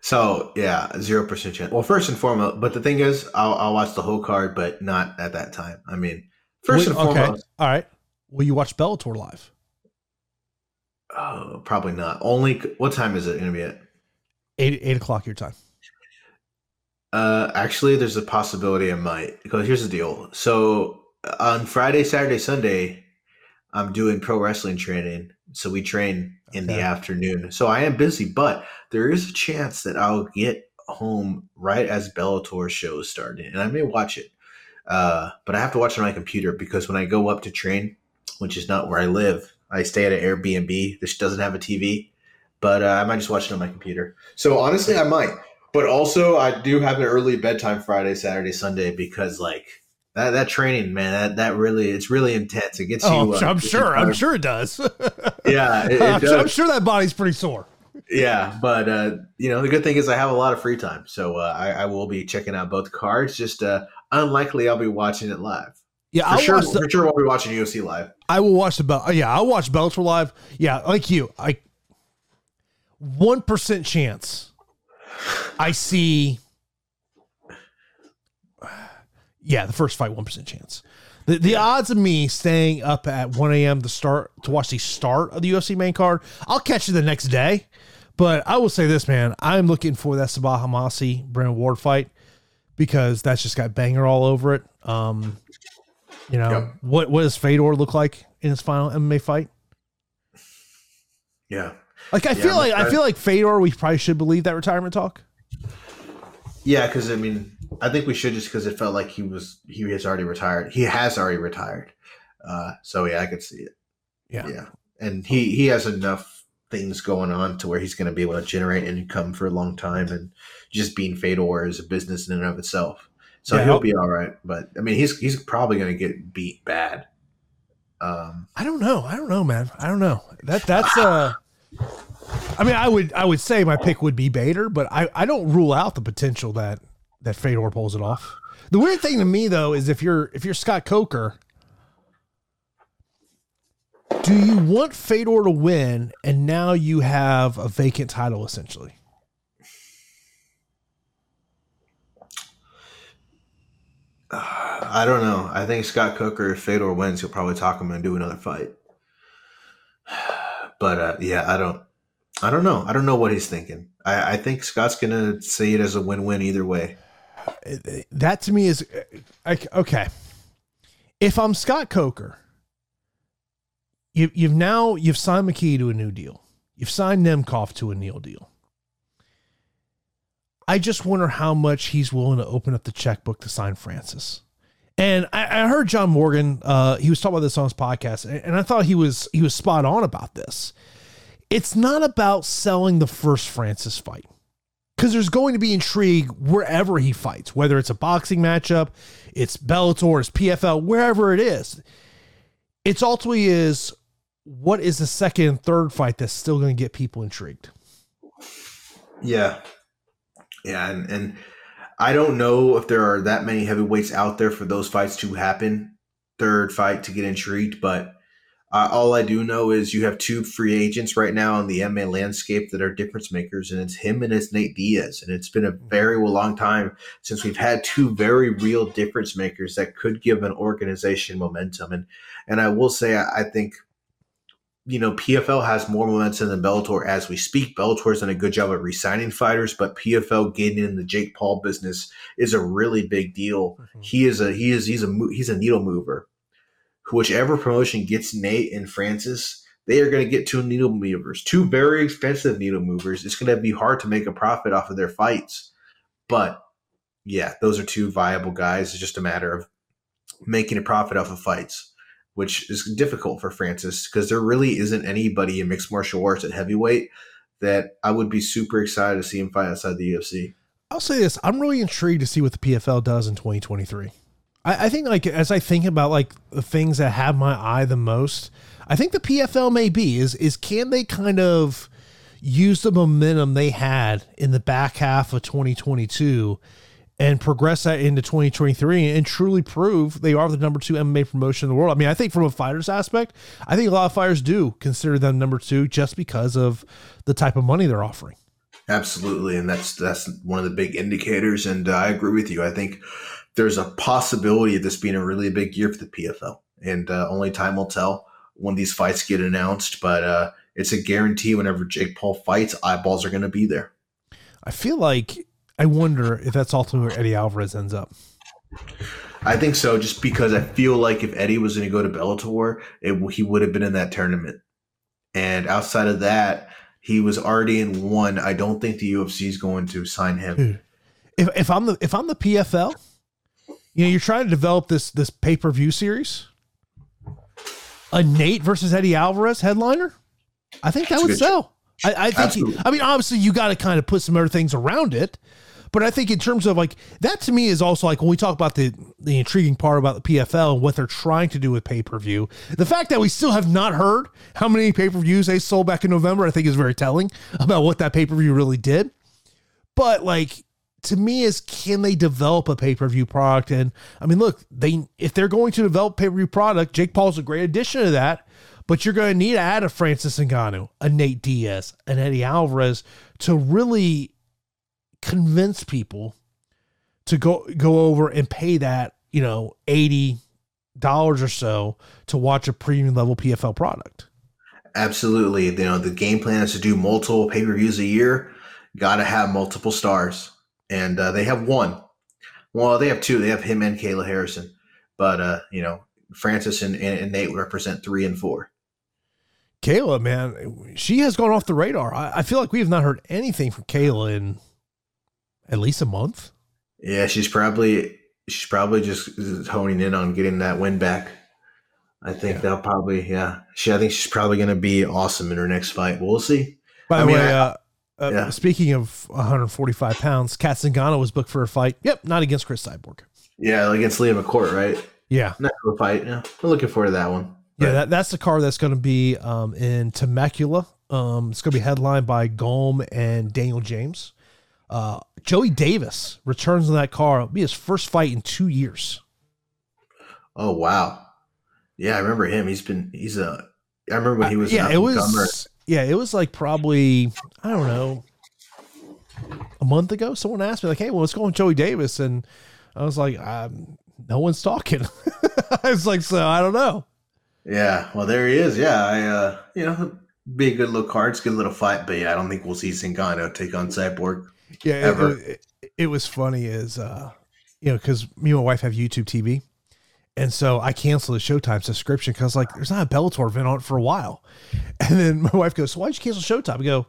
So yeah, zero percent chance. Well, first and foremost, but the thing is, I'll, I'll watch the whole card, but not at that time. I mean, first Wait, and okay, foremost, all right. Will you watch Bellator live? oh, probably not. Only what time is it going to be at? Eight eight o'clock your time. Uh, actually, there's a possibility I might. Because here's the deal. So on Friday, Saturday, Sunday, I'm doing pro wrestling training. So we train in the afternoon. So I am busy, but there is a chance that I'll get home right as Bellator shows starting, and I may watch it. Uh, but I have to watch it on my computer because when I go up to train, which is not where I live, I stay at an Airbnb. This doesn't have a TV, but uh, I might just watch it on my computer. So honestly, I might. But also, I do have an early bedtime Friday, Saturday, Sunday because like that that training, man, that that really it's really intense. It gets Oh, you. I'm, uh, I'm sure. I'm sure it does. Yeah, it, it I'm, sure, I'm sure that body's pretty sore. Yeah, but uh, you know the good thing is I have a lot of free time, so uh, I, I will be checking out both cards. Just uh, unlikely I'll be watching it live. Yeah, For I'll sure, the, for sure, we'll be watching UFC live. I will watch the belt. Yeah, I'll watch Bellator live. Yeah, like you. I one percent chance. I see. Yeah, the first fight, one percent chance. The the odds of me staying up at one a.m. to start to watch the start of the UFC main card, I'll catch you the next day. But I will say this, man, I'm looking for that Sabah Homasi Brennan Ward fight because that's just got banger all over it. Um, you know Yep. what? What does Fedor look like in his final MMA fight? Yeah, Like I Yeah, feel like I I- feel like Fedor. We probably should believe that retirement talk. yeah, because I mean, I think we should just because it felt like he was he has already retired. He has already retired. Uh, so yeah, I could see it. Yeah. Yeah, and he he has enough things going on to where he's going to be able to generate income for a long time, and just being Fedor is a business in and of itself. So Yeah. he'll be all right. But I mean, he's he's probably going to get beat bad. Um, I don't know. I don't know, man. I don't know. That that's uh. I mean, I would I would say my pick would be Bader, but I I don't rule out the potential that that Fedor pulls it off. The weird thing to me though is if you're if you're Scott Coker, do you want Fedor to win and now you have a vacant title essentially? I don't know. I think Scott Coker, if Fedor wins, he'll probably talk him and do another fight. But uh, yeah, I don't. I don't know. I don't know what he's thinking. I, I think Scott's gonna see it as a win-win either way. that to me is okay. If I'm Scott Coker, you, you've now you've signed McKee to a new deal. You've signed Nemkov to a new deal. I just wonder how much he's willing to open up the checkbook to sign Francis. And I, I heard John Morgan. Uh, he was talking about this on his podcast, and, and I thought he was he was spot on about this. It's not about selling the first Francis fight because there's going to be intrigue wherever he fights, whether it's a boxing matchup, it's Bellator, it's PFL, wherever it is. It's ultimately is what is the second and third fight that's still going to get people intrigued. Yeah, yeah, and and I don't know if there are that many heavyweights out there for those fights to happen. Third fight to get intrigued, but uh, all I do know is you have two free agents right now in the MMA landscape that are difference makers, and it's him and it's Nate Diaz. And it's been a very long time since we've had two very real difference makers that could give an organization momentum. And and I will say, I, I think you know, PFL has more momentum than Bellator as we speak. Bellator's done a good job of re-signing fighters, but PFL getting in the Jake Paul business is a really big deal. He is a he is he's a he's a needle mover. Whichever promotion gets Nate and Francis, they are going to get two needle movers, two very expensive needle movers. It's going to be hard to make a profit off of their fights, but yeah, those are two viable guys. It's just a matter of making a profit off of fights which is difficult for Francis because there really isn't anybody in mixed martial arts at heavyweight that I would be super excited to see him fight outside the UFC. I'll say this: I'm really intrigued to see what the PFL does in 2023. I, I think like as I think about like the things that have my eye the most, I think the PFL may be is is can they kind of use the momentum they had in the back half of 2022 and progress that into 2023 and truly prove they are the number two MMA promotion in the world. I mean, I think from a fighter's aspect, I think a lot of fighters do consider them number two just because of the type of money they're offering. Absolutely, and that's that's one of the big indicators. And uh, I agree with you. I think there's a possibility of this being a really big year for the PFL, and uh, only time will tell when these fights get announced. But uh, it's a guarantee. Whenever Jake Paul fights, eyeballs are going to be there. I feel like I wonder if that's ultimately where Eddie Alvarez ends up. I think so, just because I feel like if Eddie was going to go to Bellator, it, he would have been in that tournament. And outside of that, he was already in one. I don't think the UFC is going to sign him. Dude, if, if I'm the if I'm the PFL, you know, you're trying to develop this this pay per view series. A Nate versus Eddie Alvarez headliner, I think that That's would sell. I, I think. Absolutely. I mean, obviously, you got to kind of put some other things around it, but I think in terms of like that to me is also like when we talk about the the intriguing part about the PFL and what they're trying to do with pay per view. The fact that we still have not heard how many pay per views they sold back in November, I think is very telling about what that pay per view really did. But like to me is can they develop a pay-per-view product and i mean look they if they're going to develop pay-per-view product jake paul's a great addition to that but you're going to need to add a francis Ngannou, a nate diaz an eddie alvarez to really convince people to go go over and pay that you know 80 dollars or so to watch a premium level pfl product Absolutely. You know, the game plan is to do multiple pay per views a year. Got to have multiple stars. And uh, they have one. Well, they have two. They have him and Kayla Harrison. But, uh, you know, Francis and, and, and Nate represent three and four. Kayla, man, she has gone off the radar. I, I feel like we have not heard anything from Kayla in at least a month. Yeah, she's probably she's probably just honing in on getting that win back. I think Yeah. they'll probably yeah. She I think she's probably going to be awesome in her next fight. We'll see. By the I mean, way, I- uh, uh, yeah. speaking of 145 pounds, Cat Zingano was booked for a fight. Yep, not against Cris Cyborg. Yeah, against Leah McCourt, right? Yeah, Not a fight. Yeah, we're looking forward to that one. yeah, that, that's the car that's going to be um, in Temecula. Um, it's going to be headlined by Golm and Daniel James. Uh, Joey Davis returns in that car. It'll be his first fight in two years. Oh wow, yeah, I remember him. He's been he's a. I remember when he was. yeah, it was. Yeah, it was like probably I don't know a month ago. Someone asked me like, "Hey, well, what's going with Joey Davis?" And I was like, um, "No one's talking." I was like, "So I don't know." Yeah, well, there he is. Yeah, I uh, you know, be a good little card. It's a good little fight, but yeah, I don't think we'll see Zingano take on Cyborg. Yeah, it, Ever. it, it was funny is uh, you know because me and my wife have YouTube TV. And so I canceled the Showtime subscription because like there's not a Bellator event on it for a while. And then my wife goes, so why'd you cancel Showtime? I go,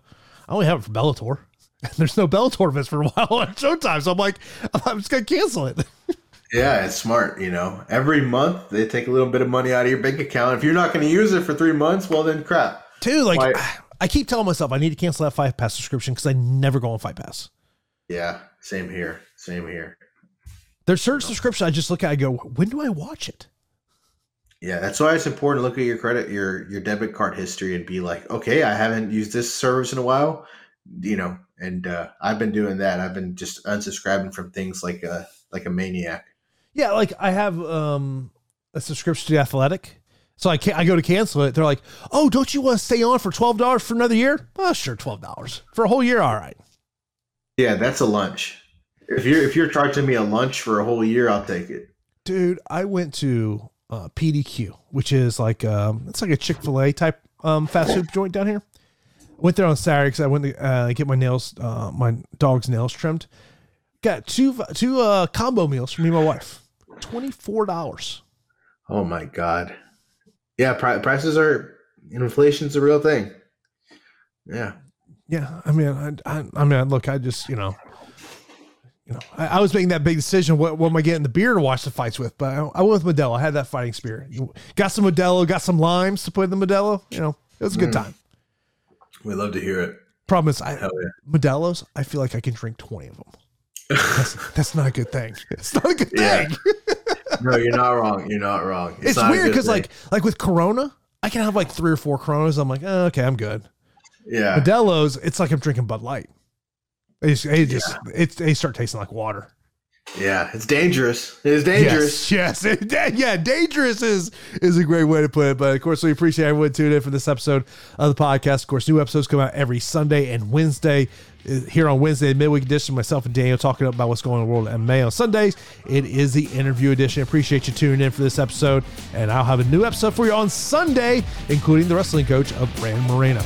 I only have it for Bellator. And there's no Bellator events for a while on Showtime. So I'm like, I'm just gonna cancel it. Yeah, it's smart. You know, every month they take a little bit of money out of your bank account. If you're not going to use it for three months, well then crap. Dude, like Why- I keep telling myself I need to cancel that Fight Pass subscription because I never go on Fight Pass. Yeah, same here. Same here. There's certain subscriptions I just look at, I go, when do I watch it? Yeah, that's why it's important to look at your credit, your your debit card history, and be like, okay, I haven't used this service in a while, you know. And uh, I've been doing that. I've been just unsubscribing from things like a like a maniac. Yeah, like I have um a subscription to the Athletic. So I can I go to cancel it. They're like, "Oh, don't you want to stay on for twelve dollars for another year?" Oh, sure, twelve dollars for a whole year. All right. Yeah, that's a lunch. If you're if you're charging me a lunch for a whole year, I'll take it. Dude, I went to uh, PDQ, which is like um, it's like a Chick Fil A type um, fast food joint down here. Went there on Saturday because I went to uh, get my nails, uh, my dog's nails trimmed. Got two two uh, combo meals for me and my wife. Twenty four dollars. Oh my god. Yeah, pri- prices are inflation's a real thing. Yeah. Yeah, I mean, I, I, I mean, look, I just, you know, you know, I, I was making that big decision. What, what am I getting the beer to watch the fights with? But I, I went with Modelo. I had that fighting spirit. You got some Modelo, got some limes to put in the Modelo. You know, it was a good Mm. time. We love to hear it. Problem is, I, Hell yeah. Modelo's. I feel like I can drink twenty of them. That's, that's not a good thing. It's not a good Yeah. thing. no, you're not wrong. You're not wrong. It's, not weird because like like with Corona, I can have like three or four Coronas. I'm like, oh, okay, I'm good. yeah, Modelo's, it's like I'm drinking Bud Light. They just, they just it's they start tasting like water. yeah, it's dangerous. It's dangerous. Yes, yes. yeah, dangerous is is a great way to put it. But of course, we appreciate everyone tuning in for this episode of the podcast. Of course, new episodes come out every Sunday and Wednesday. Uh, Here on Wednesday, midweek edition, myself and Daniel talking about what's going on in the world of MMA. On Sundays, it is the interview edition. Appreciate you tuning in for this episode, and I'll have a new episode for you on Sunday, including the wrestling coach of Brandon Moreno.